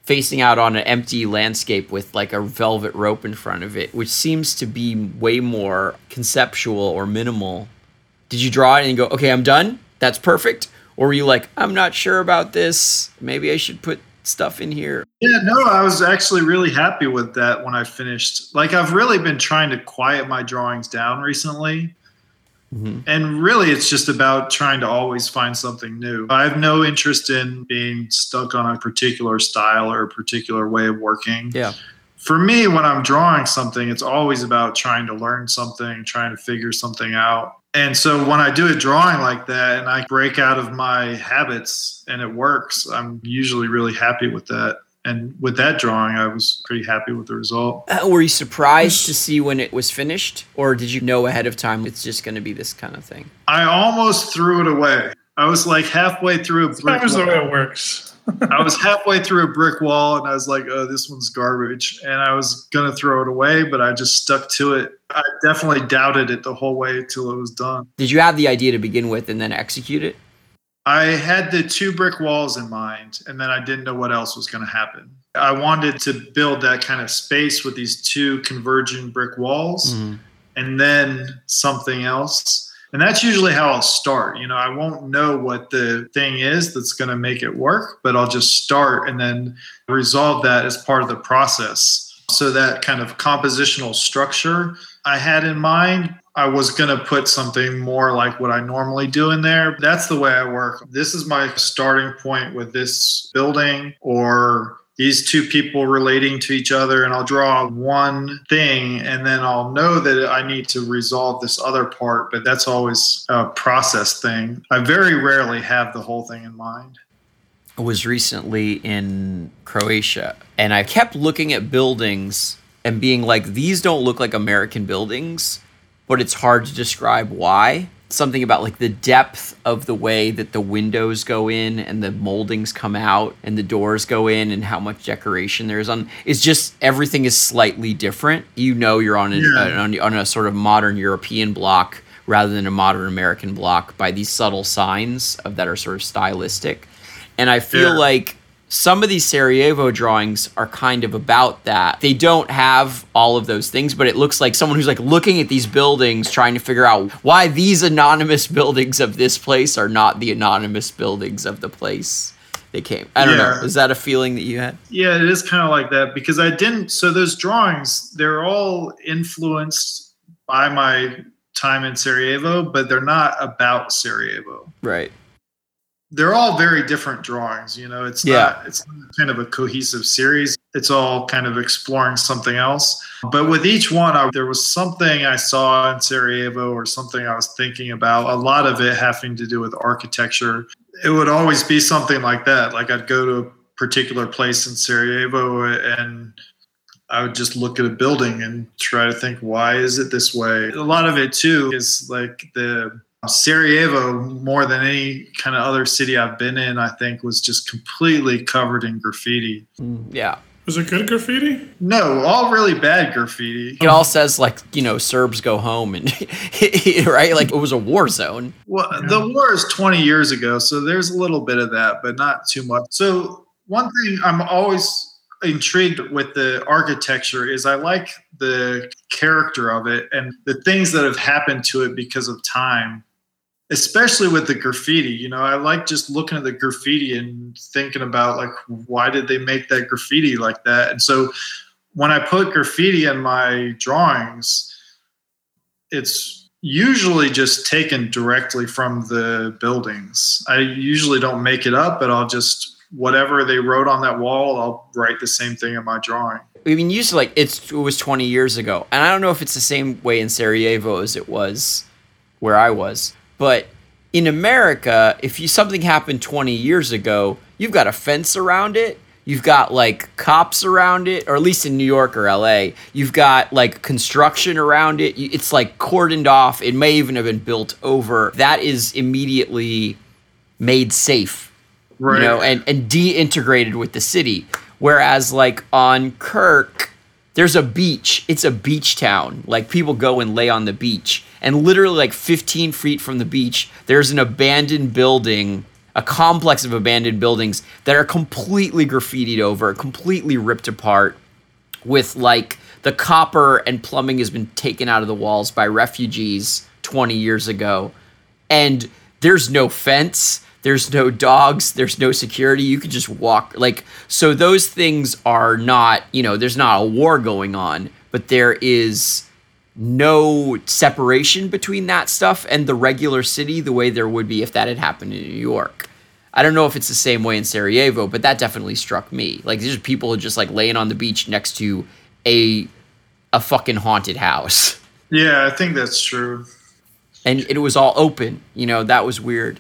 facing out on an empty landscape with like a velvet rope in front of it, which seems to be way more conceptual or minimal. Did you draw it and go, okay, I'm done? That's perfect? Or were you like, I'm not sure about this. Maybe I should put stuff in here? Yeah, no, I was actually really happy with that when I finished. Like, I've really been trying to quiet my drawings down recently. Mm-hmm. And really, it's just about trying to always find something new. I have no interest in being stuck on a particular style or a particular way of working. Yeah. for me, when I'm drawing something, it's always about trying to learn something, trying to figure something out. And so when I do a drawing like that and I break out of my habits and it works, I'm usually really happy with that. And with that drawing, I was pretty happy with the result. Uh, were you surprised to see when it was finished, or did you know ahead of time it's just going to be this kind of thing? I almost threw it away. I was like halfway through a brick That was the wall. way it works. I was halfway through a brick wall and I was like, oh, this one's garbage. And I was going to throw it away, but I just stuck to it. I definitely doubted it the whole way till it was done. Did you have the idea to begin with and then execute it? I had the two brick walls in mind, and then I didn't know what else was going to happen. I wanted to build that kind of space with these two converging brick walls mm-hmm. and then something else. And that's usually how I'll start. You know, I won't know what the thing is that's going to make it work, but I'll just start and then resolve that as part of the process. So that kind of compositional structure I had in mind, I was going to put something more like what I normally do in there. That's the way I work. This is my starting point with this building or these two people relating to each other and I'll draw one thing and then I'll know that I need to resolve this other part, but that's always a process thing. I very rarely have the whole thing in mind. I was recently in Croatia and I kept looking at buildings and being like, these don't look like American buildings, but it's hard to describe why. Something about like the depth of the way that the windows go in and the moldings come out and the doors go in and how much decoration there is on it's just everything is slightly different. You know you're on, an, Yeah. Uh, on, on a sort of modern European block rather than a modern American block by these subtle signs of that are sort of stylistic. And I feel Yeah. like some of these Sarajevo drawings are kind of about that. They don't have all of those things, but it looks like someone who's like looking at these buildings trying to figure out why these anonymous buildings of this place are not the anonymous buildings of the place they came. I don't know. Yeah. Is that a feeling that you had? Yeah, it is kind of like that because I didn't. So those drawings, they're all influenced by my time in Sarajevo, but they're not about Sarajevo. Right. They're all very different drawings. You know, it's Yeah. not. It's not kind of a cohesive series. It's all kind of exploring something else. But with each one, I, there was something I saw in Sarajevo or something I was thinking about. A lot of it having to do with architecture. It would always be something like that. Like I'd go to a particular place in Sarajevo and I would just look at a building and try to think, why is it this way? A lot of it too is like the Sarajevo, more than any kind of other city I've been in, I think was just completely covered in graffiti. Mm, yeah. Was it good graffiti? No, all really bad graffiti. It all says like, you know, Serbs go home and right? Like it was a war zone. Well, the war is 20 years ago, so there's a little bit of that, but not too much. So, one thing I'm always intrigued with the architecture is I like the character of it and the things that have happened to it because of time, especially with the graffiti. You know, I like just looking at the graffiti and thinking about like, why did they make that graffiti like that? And so, when I put graffiti in my drawings, it's usually just taken directly from the buildings. I usually don't make it up, but I'll just whatever they wrote on that wall, I'll write the same thing in my drawing. I mean, to like it's it was 20 years ago, and I don't know if it's the same way in Sarajevo as it was where I was, but in America, if you something happened 20 years ago, you've got a fence around it. You've got like cops around it, or at least in New York or LA. You've got like construction around it. It's like cordoned off. It may even have been built over. That is immediately made safe Right. you know, and, and de-integrated with the city. Whereas like on Krk, there's a beach. It's a beach town. Like people go and lay on the beach. And literally like 15 feet from the beach, there's an abandoned building, a complex of abandoned buildings that are completely graffitied over, completely ripped apart with like the copper and plumbing has been taken out of the walls by refugees 20 years ago. And there's no fence there's no dogs there's no security. You could just walk like so those things are not you know there's not a war going on but there is no separation between that stuff and the regular city the way there would be if that had happened in New York. I don't know if it's the same way in Sarajevo, but that definitely struck me. Like there's people just like laying on the beach next to a a fucking haunted house. Yeah, I think that's true. And it was all open. You know, that was weird.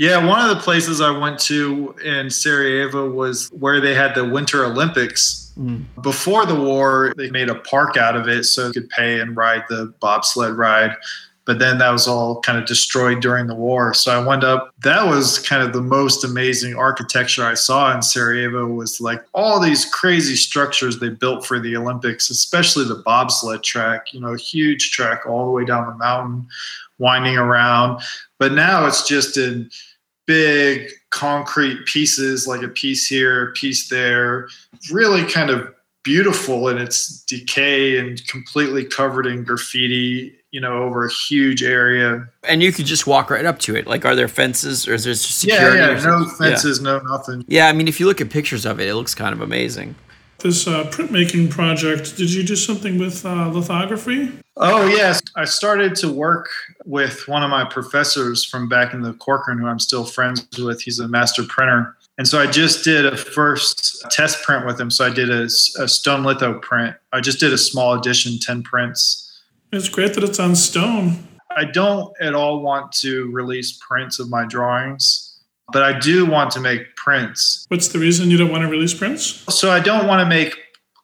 Yeah, one of the places I went to in Sarajevo was where they had the Winter Olympics. Mm. Before the war, they made a park out of it so you could pay and ride the bobsled ride. But then that was all kind of destroyed during the war. So I wound up. That was kind of the most amazing architecture I saw in Sarajevo was like all these crazy structures they built for the Olympics, especially the bobsled track, you know, huge track all the way down the mountain, winding around. But now it's just in big concrete pieces, like a piece here, a piece there, really kind of beautiful in its decay and completely covered in graffiti, you know, over a huge area. And you could just walk right up to it. Like, are there fences or is there just Yeah, security? or yeah, no something? Yeah. fences, no nothing. Yeah, I mean, if you look at pictures of it, it looks kind of amazing. This uh, printmaking project, did you do something with uh, lithography? Oh, yes. I started to work with one of my professors from back in the Corcoran, who I'm still friends with. He's a master printer. And so I just did a first test print with him. So I did a, a stone litho print. I just did a small edition, 10 prints. It's great that it's on stone. I don't at all want to release prints of my drawings, but I do want to make prints. What's the reason you don't want to release prints? So I don't want to make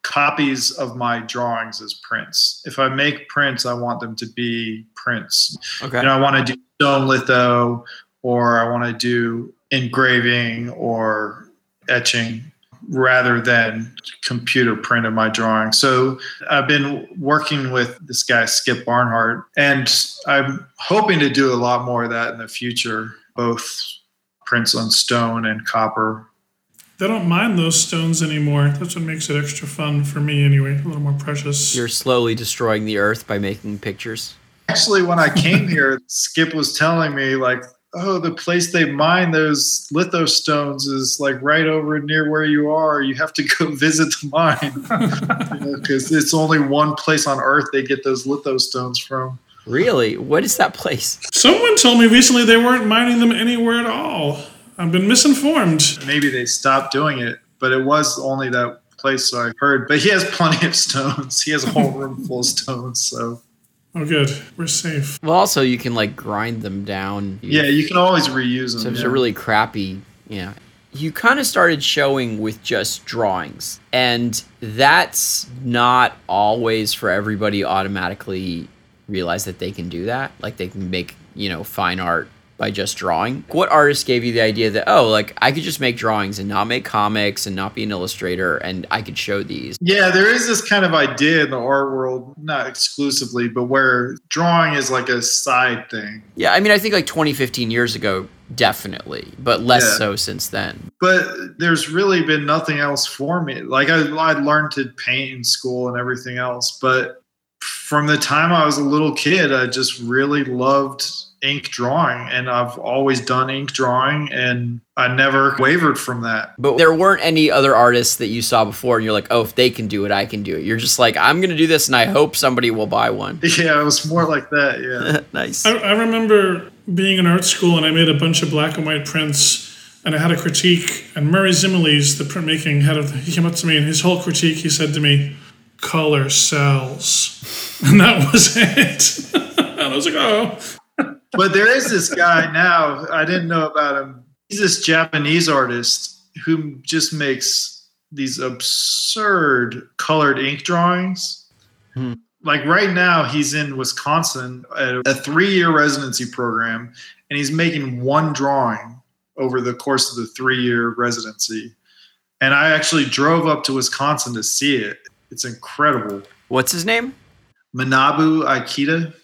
copies of my drawings as prints. If I make prints, I want them to be prints. Okay. You know, I want to do stone litho or I want to do engraving or etching rather than computer print of my drawing. So I've been working with this guy Skip Barnhart and I'm hoping to do a lot more of that in the future, both prints on stone and copper. They don't mind those stones anymore. That's what makes it extra fun for me, anyway. A little more precious. You're slowly destroying the earth by making pictures. Actually, when I came here, Skip was telling me like, "Oh, the place they mine those litho stones is like right over near where you are. You have to go visit the mine because it's only one place on Earth they get those litho stones from." Really? What is that place? Someone told me recently they weren't mining them anywhere at all. I've been misinformed. Maybe they stopped doing it, but it was only that place. So I heard. But he has plenty of stones. He has a whole room full of stones. So Oh, good. We're safe. Well, also you can like grind them down. yeah, you can always reuse them. So if it's yeah. a really crappy, yeah. You kind of started showing with just drawings, and that's not always for everybody automatically realize that they can do that. Like they can make, you know, fine art by just drawing. What artist gave you the idea that, oh, like I could just make drawings and not make comics and not be an illustrator and I could show these? Yeah, there is this kind of idea in the art world, not exclusively, but where drawing is like a side thing. Yeah, I mean, I think like 20, 15 years ago, definitely, but less Yeah. so since then. But there's really been nothing else for me. Like I, I learned to paint in school and everything else, but from the time I was a little kid, I just really loved ink drawing, and I've always done ink drawing, and I never wavered from that. But there weren't any other artists that you saw before, and you're like, oh, if they can do it, I can do it. You're just like, I'm going to do this, and I hope somebody will buy one. Yeah, it was more like that. Yeah. nice. I, I remember being in art school and I made a bunch of black and white prints and I had a critique. And Murray Zimiles, the printmaking head of the, he came up to me and his whole critique, he said to me, color sells. And that was it. and I was like, oh. but there is this guy now. I didn't know about him. He's this Japanese artist who just makes these absurd colored ink drawings. Hmm. Like right now, he's in Wisconsin at a three year residency program, and he's making one drawing over the course of the three year residency. And I actually drove up to Wisconsin to see it. It's incredible. What's his name? Manabu Ikeda.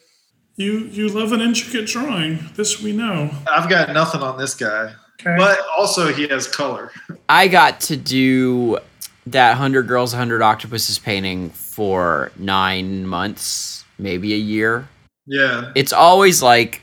You, you love an intricate drawing. This we know. I've got nothing on this guy. Okay. But also, he has color. I got to do that 100 Girls, 100 Octopuses painting for nine months, maybe a year. Yeah. It's always like,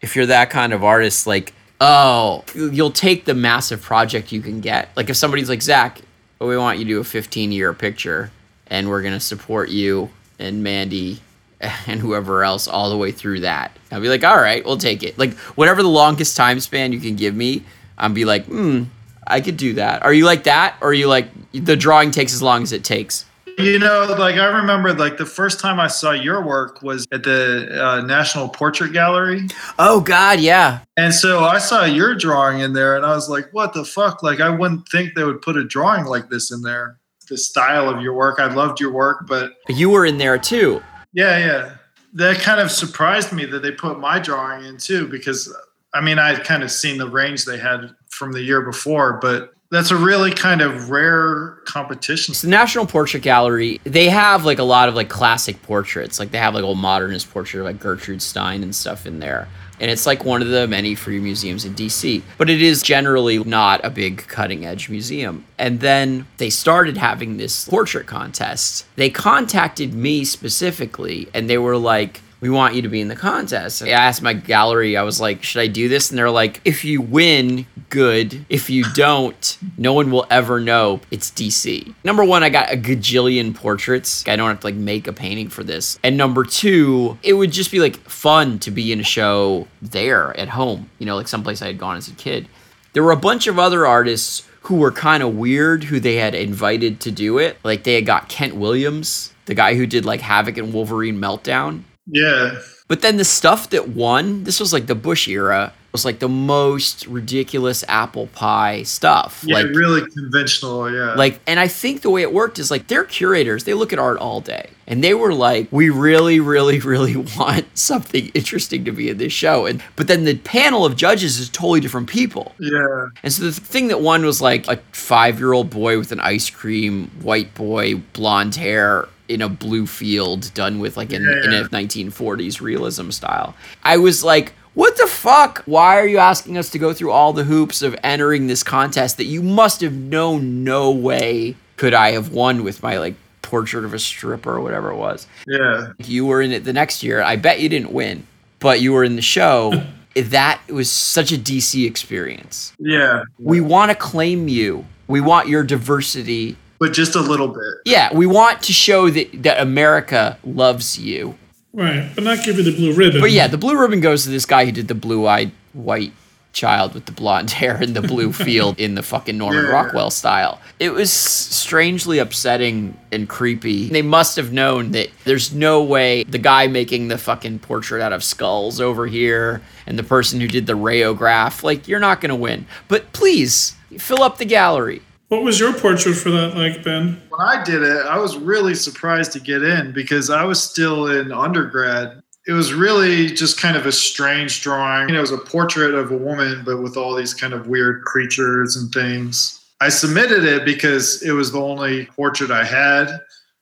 if you're that kind of artist, like, oh, you'll take the massive project you can get. Like, if somebody's like, Zak, we want you to do a 15 year picture, and we're going to support you and Mandy and whoever else all the way through that. I'll be like, all right, we'll take it. Like, whatever the longest time span you can give me, I'll be like, hmm, I could do that. Are you like that? Or are you like, the drawing takes as long as it takes? You know, like I remember, like the first time I saw your work was at the uh, National Portrait Gallery, Oh God, yeah. and so I saw your drawing in there, and I was like, "What the fuck?" Like I wouldn't think they would put a drawing like this in there. The style of your work, I loved your work, but You were in there too. yeah, yeah, that kind of surprised me that they put my drawing in too, because I mean, I'd kind of seen the range they had from the year before, but that's a really kind of rare competition. It's the National Portrait Gallery. They have like a lot of like classic portraits. Like they have like old modernist portrait of like Gertrude Stein and stuff in there. And it's like one of the many free museums in DC. But it is generally not a big cutting edge museum. And then they started having this portrait contest. They contacted me specifically and they were like, we want you to be in the contest. I asked my gallery, I was like, should I do this? And they're like, if you win, good. If you don't, no one will ever know it's DC. Number one, I got a gajillion portraits. I don't have to like make a painting for this. And number two, it would just be like fun to be in a show there at home, you know, like someplace I had gone as a kid. There were a bunch of other artists who were kind of weird who they had invited to do it. Like they had got Kent Williams, the guy who did like Havok and Wolverine Meltdown. Yeah, But then the stuff that won, this was like the Bush era, was like the most ridiculous apple pie stuff. yeah, like really conventional. Yeah, like and I think the way it worked is like their curators, they look at art all day. And they were like, we really, really, really want something interesting to be in this show. And but then the panel of judges is totally different people. yeah, And so the thing that won was like a five year old boy with an ice cream, white boy, blonde hair in a blue field done with like in, in a 1940s realism style. I was like, what the fuck? Why are you asking us to go through all the hoops of entering this contest that you must have known no way could I have won with my like portrait of a stripper or whatever it was? yeah. you were in it the next year. I bet you didn't win, but you were in the show. that was such a DC experience. Yeah, We want to claim you. We want your diversity. But just a little bit. Yeah, we want to show that, that America loves you. Right, but not give you the blue ribbon. But yeah, the blue ribbon goes to this guy who did the blue-eyed white child with the blonde hair in the blue field in the fucking Norman Yeah. Rockwell style. It was strangely upsetting and creepy. They must have known that there's no way the guy making the fucking portrait out of skulls over here and the person who did the rayograph, like, you're not going to win. But please, fill up the gallery. What was your portrait for that like, Ben? When I did it, I was really surprised to get in because I was still in undergrad. It was really just kind of a strange drawing. It was a portrait of a woman, but with all these kind of weird creatures and things. I submitted it because it was the only portrait I had.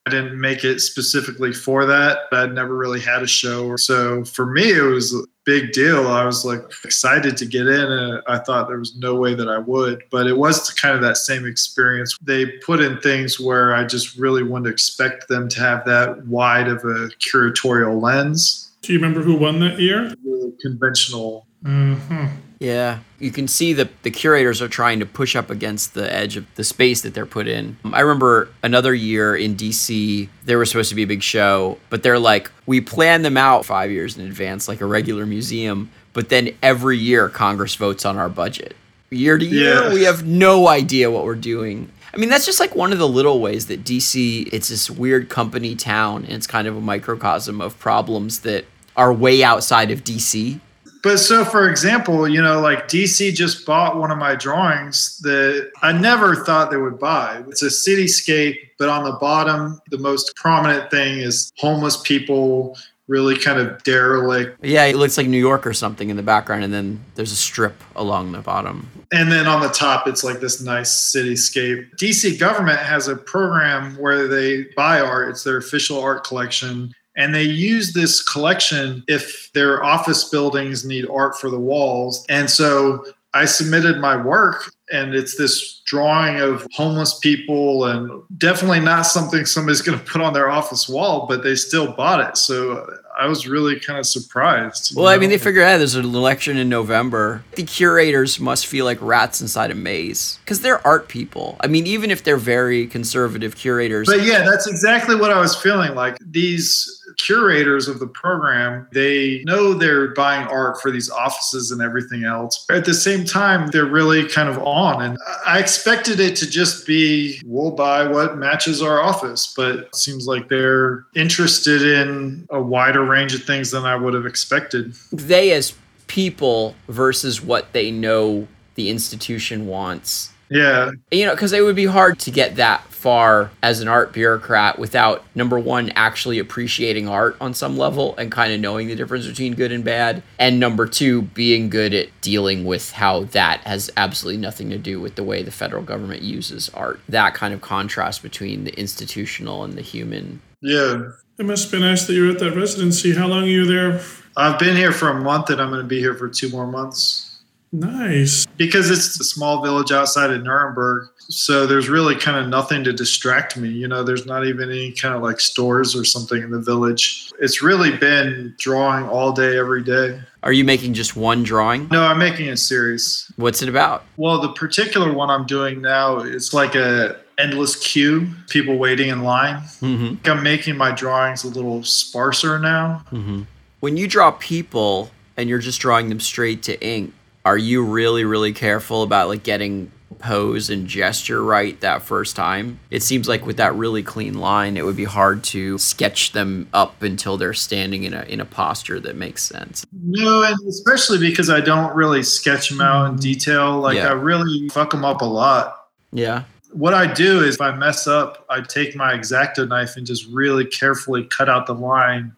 I didn't make it specifically for that. I'd never really had a show. So for me, it was big deal. I was like excited to get in, and I thought there was no way that I would. But it was kind of that same experience. They put in things where I just really wouldn't expect them to have that wide of a curatorial lens, Do you remember who won that year? really conventional. Hmm Yeah, you can see that the curators are trying to push up against the edge of the space that they're put in. I remember another year in DC, there was supposed to be a big show, but they're like, we plan them out five years in advance, like a regular museum, but then every year Congress votes on our budget. Year to year, Yeah. we have no idea what we're doing. I mean, that's just like one of the little ways that DC, it's this weird company town, and it's kind of a microcosm of problems that are way outside of DC. But so, for example, you know, like DC just bought one of my drawings that I never thought they would buy. It's a cityscape, but on the bottom, the most prominent thing is homeless people, really kind of derelict. Yeah, it looks like New York or something in the background, and then there's a strip along the bottom. And then on the top, it's like this nice cityscape. DC government has a program where they buy art, it's their official art collection. And they use this collection if their office buildings need art for the walls. And so I submitted my work, and it's this drawing of homeless people, and definitely not something somebody's going to put on their office wall, but they still bought it. So I was really kind of surprised. Well, I mean, they figure out there's an election in November. The curators must feel like rats inside a maze because they're art people. I mean, even if they're very conservative curators, But yeah, that's exactly what I was feeling like. These curators of the program, they know they're buying art for these offices and everything else. At the same time, they're really kind of on. And I expected it to just be we'll buy what matches our office, but it seems like they're interested in a wider range of things than I would have expected. They, as people, versus what they know the institution wants. Yeah. You know, because it would be hard to get that far as an art bureaucrat without number one, actually appreciating art on some level and kind of knowing the difference between good and bad. And number two, being good at dealing with how that has absolutely nothing to do with the way the federal government uses art. That kind of contrast between the institutional and the human. Yeah. It must be nice that you're at that residency. How long are you there? I've been here for a month and I'm going to be here for two more months. Nice. Because it's a small village outside of Nuremberg. So there's really kind of nothing to distract me. You know, there's not even any kind of like stores or something in the village. It's really been drawing all day, every day. Are you making just one drawing? No, I'm making a series. What's it about? Well, the particular one I'm doing now is like a endless queue, people waiting in line. Mm-hmm. I'm making my drawings a little sparser now. Mm-hmm. When you draw people and you're just drawing them straight to ink, are you really really careful about like getting pose and gesture right that first time? It seems like with that really clean line it would be hard to sketch them up until they're standing in a in a posture that makes sense. No and especially because i don't really sketch them out in mm-hmm. detail. Like Yeah. i really fuck them up a lot. Yeah. What i do is if i mess up i take my exacto knife and just really carefully cut out the line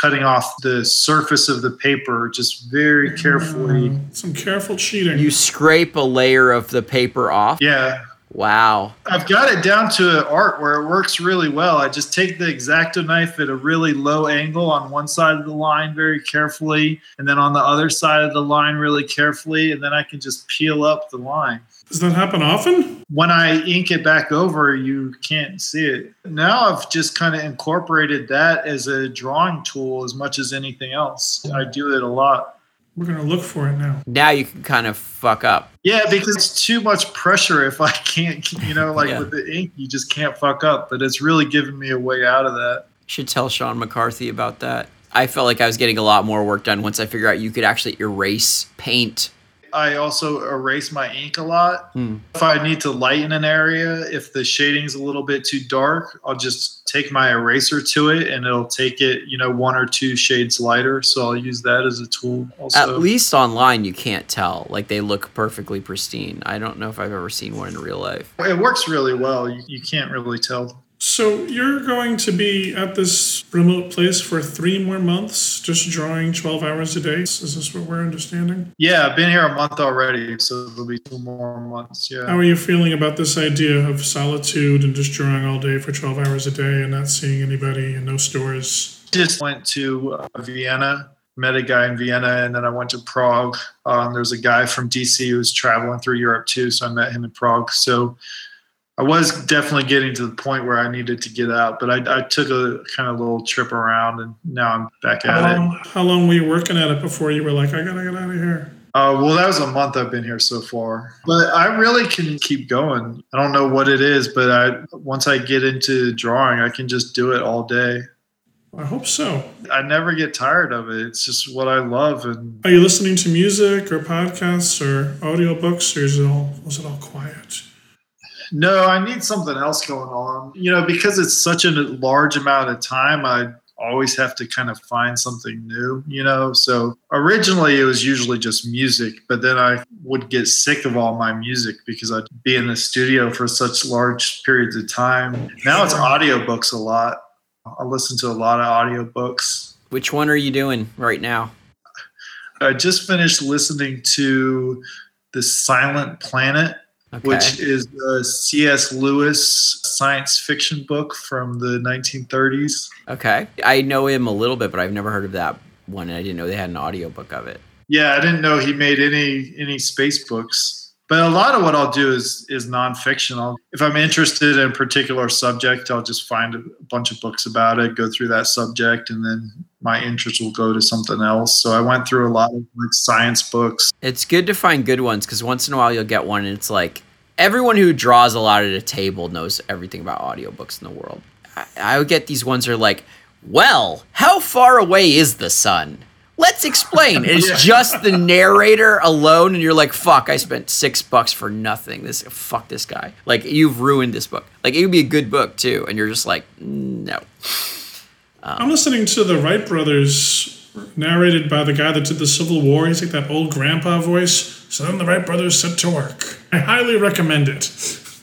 cutting off the surface of the paper just very carefully Mm, Some careful cheating. you scrape a layer of the paper off yeah wow I've got it down to an art where it works really well. I just take the exacto knife at a really low angle on one side of the line very carefully, and then on the other side of the line really carefully, and then I can just peel up the line. Does that happen often? When I ink it back over, you can't see it. Now I've just kind of incorporated that as a drawing tool as much as anything else. I do it a lot. We're gonna look for it now. now you can kind of fuck up Yeah, because it's too much pressure if I can't, you know, like Yeah. with the ink, you just can't fuck up. But it's really given me a way out of that. should tell sean mccarthy about that i felt like i was getting a lot more work done once i figured out you could actually erase paint I also erase my ink a lot. Hmm. If I need to lighten an area, if the shading's a little bit too dark, I'll just take my eraser to it and it'll take it, you know, one or two shades lighter. So I'll use that as a tool also. At least online, you can't tell. Like they look perfectly pristine. I don't know if I've ever seen one in real life. it works really well. You, you can't really tell. So you're going to be at this remote place for three more months, just drawing 12 hours a day. Is this what we're understanding? Yeah, I've been here a month already, so it'll be two more months. Yeah. How are you feeling about this idea of solitude and just drawing all day for 12 hours a day and not seeing anybody and no stores? Just went to uh, Vienna, met a guy in Vienna, and then I went to Prague. Um, there's a guy from DC who was traveling through Europe too, so I met him in Prague. So I was definitely getting to the point where I needed to get out, but I, I took a kind of little trip around, and now I'm back How at it. how long were you working at it before you were like, I gotta get out of here? Uh, well, that was a month I've been here so far, but I really can keep going. I don't know what it is, but I once I get into drawing, I can just do it all day. I hope so. I never get tired of it. It's just what I love, and Are you listening to music or podcasts or audiobooks or is it all, was it all quiet? No, I need something else going on. You know, because it's such a large amount of time, I always have to kind of find something new. You know, so originally it was usually just music, but then I would get sick of all my music because I'd be in the studio for such large periods of time. Now it's audiobooks a lot. I listen to a lot of audiobooks. Which one are you doing right now? I just finished listening to The Silent Planet, Okay. which is a C.S. Lewis science fiction book from the 1930s. okay. I know him a little bit, but I've never heard of that one. And I didn't know they had an audiobook of it. Yeah, I didn't know he made any any space books. But a lot of what I'll do is is nonfiction. I'll, if I'm interested in a particular subject, I'll just find a bunch of books about it, go through that subject, and then my interest will go to something else. So I went through a lot of like science books. It's good to find good ones because once in a while you'll get one and it's like everyone who draws a lot at a table knows everything about audiobooks in the world. I, I would get these ones that are like Well, how far away is the sun? Let's explain. It's just the narrator alone, and you're like, "Fuck! I spent six bucks for nothing. This fuck this guy. Like you've ruined this book. Like it would be a good book too, and you're just like, no. Um, I'm listening to the Wright brothers, narrated by the guy that did the Civil War. He's like that old grandpa voice. So then the Wright brothers set to work. I highly recommend it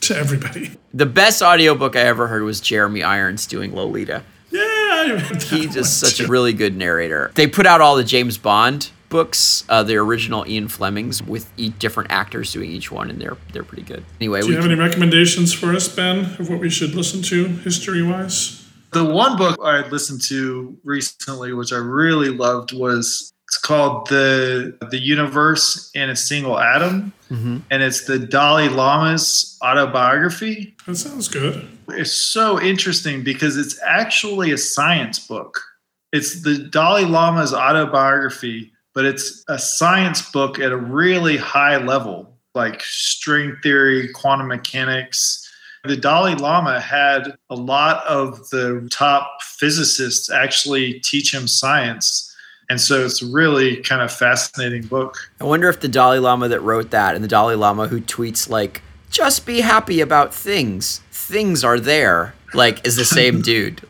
to everybody. The best audiobook I ever heard was Jeremy Irons doing Lolita. Yeah, I read that He's just such too. a really good narrator. They put out all the James Bond books, uh, the original Ian Flemings, with each different actors doing each one, and they're they're pretty good. Anyway, Do we you have any recommendations for us, Ben, of what we should listen to history wise? The one book I listened to recently, which I really loved, was it's called the the Universe in a Single Atom, mm-hmm. and it's the Dalai Lama's autobiography. That sounds good. It's so interesting because it's actually a science book. It's the Dalai Lama's autobiography, but it's a science book at a really high level, like string theory, quantum mechanics. The Dalai Lama had a lot of the top physicists actually teach him science. And so it's really kind of fascinating book. I wonder if the Dalai Lama that wrote that and the Dalai Lama who tweets like, "Just be happy about things. Things are there." Like, is the same dude.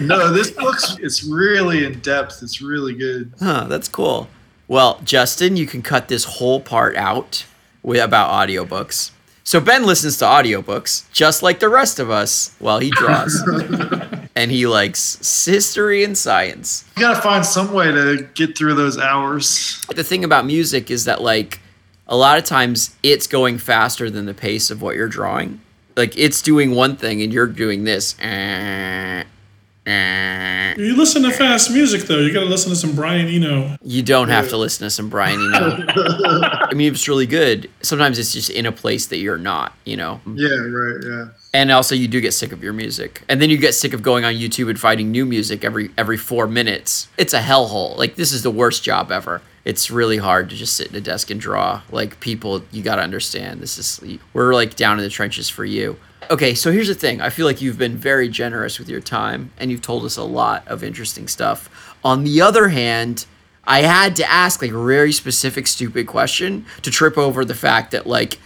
No, this book's it's really in depth. It's really good. Huh, that's cool. Well, Justin, you can cut this whole part out with about audiobooks. So Ben listens to audiobooks just like the rest of us while he draws. and he likes history and science. You gotta find some way to get through those hours. The thing about music is that like a lot of times it's going faster than the pace of what you're drawing. Like it's doing one thing and you're doing this. Uh, you listen to fast music though. You got to listen to some Brian Eno. You don't have to listen to some Brian Eno. I mean, it's really good. Sometimes it's just in a place that you're not, you know. Yeah, right, yeah. And also, you do get sick of your music, and then you get sick of going on YouTube and finding new music every every four minutes. It's a hellhole. Like this is the worst job ever. It's really hard to just sit at a desk and draw. Like people, you got to understand. This is we're like down in the trenches for you. Okay, so here's the thing. I feel like you've been very generous with your time, and you've told us a lot of interesting stuff. On the other hand, I had to ask like a very specific, stupid question to trip over the fact that like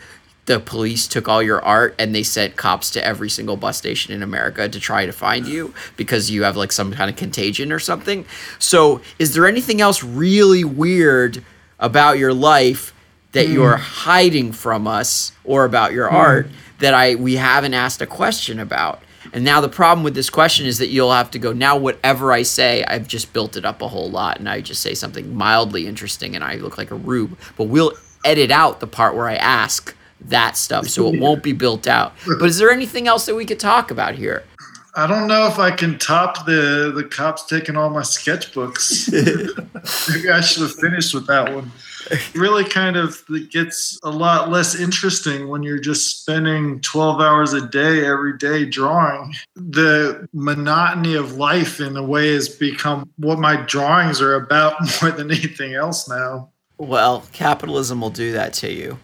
the police took all your art and they sent cops to every single bus station in America to try to find you because you have like some kind of contagion or something. So, is there anything else really weird about your life that hmm. you're hiding from us or about your hmm. art that I we haven't asked a question about? And now the problem with this question is that you'll have to go now whatever I say, I've just built it up a whole lot and I just say something mildly interesting and I look like a rube. But we'll edit out the part where I ask that stuff so it won't be built out. But is there anything else that we could talk about here? I don't know if I can top the the cops taking all my sketchbooks. Maybe I should have finished with that one. It really kind of gets a lot less interesting when you're just spending 12 hours a day every day drawing. The monotony of life in a way has become what my drawings are about more than anything else now. Well, capitalism will do that to you.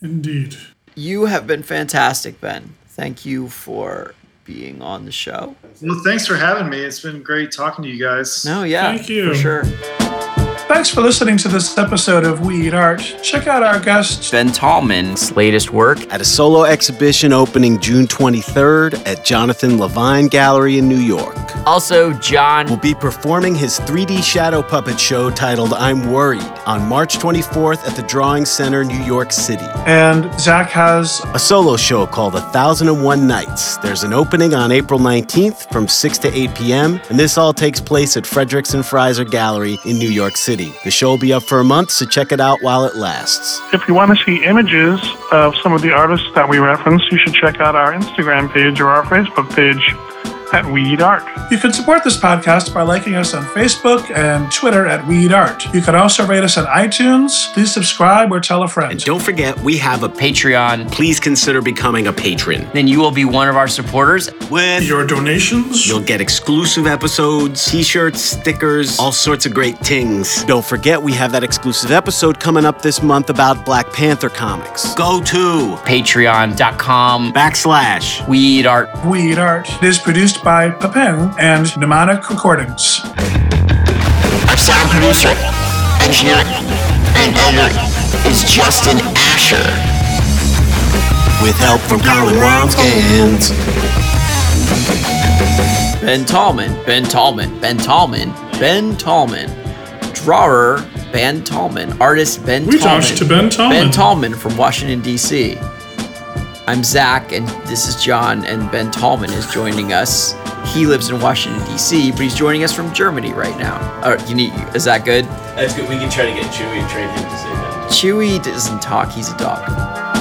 Indeed. You have been fantastic, Ben. Thank you for being on the show. Well, thanks for having me. It's been great talking to you guys. No, yeah. Thank you. For sure. Thanks for listening to this episode of We Eat Art. Check out our guests Ben Tolman's latest work. At a solo exhibition opening June 23rd at Jonathan Levine Gallery in New York. Also, John will be performing his 3D shadow puppet show titled I'm Worried on March 24th at the Drawing Center, New York City. and Zak has A solo show called A Thousand and One Nights. There's an opening on April 19th from 6 to 8 p.m., and this all takes place at Fredericks and Freiser Gallery in New York City. The show will be up for a month, so check it out while it lasts. If you want to see images of some of the artists that we reference, you should check out our Instagram page or our Facebook page at We Eat Art. You can support this podcast by liking us on Facebook and Twitter at We Eat Art. You can also rate us on iTunes. Please subscribe or tell a friend. And don't forget, we have a Patreon. Please consider becoming a patron. Then you will be one of our supporters. With Your donations? You'll get exclusive episodes, t-shirts, stickers, all sorts of great things. Don't forget we have that exclusive episode coming up this month about Black Panther comics. Go to Patreon.com. backslash We eat art. We Eat Art. It is produced produced by Pepin and Mnemonic Recordings. Our sound producer, engineer, and editor is Justin Asher. With help from Colin Wamskins. Ben Tolman, Ben Tolman, Ben Tolman, Ben Tolman. Drawer, Ben Tolman. Artist, Ben We Tolman. talked to Ben Tolman. Ben Tolman from Washington, D.C. I'm Zak, and this is John, and Ben Tolman is joining us. He lives in Washington, D.C., but he's joining us from Germany right now. Right, you need, is that good? That's good. We can try to get Chewy and train him to say that. Chewy doesn't talk, he's a dog.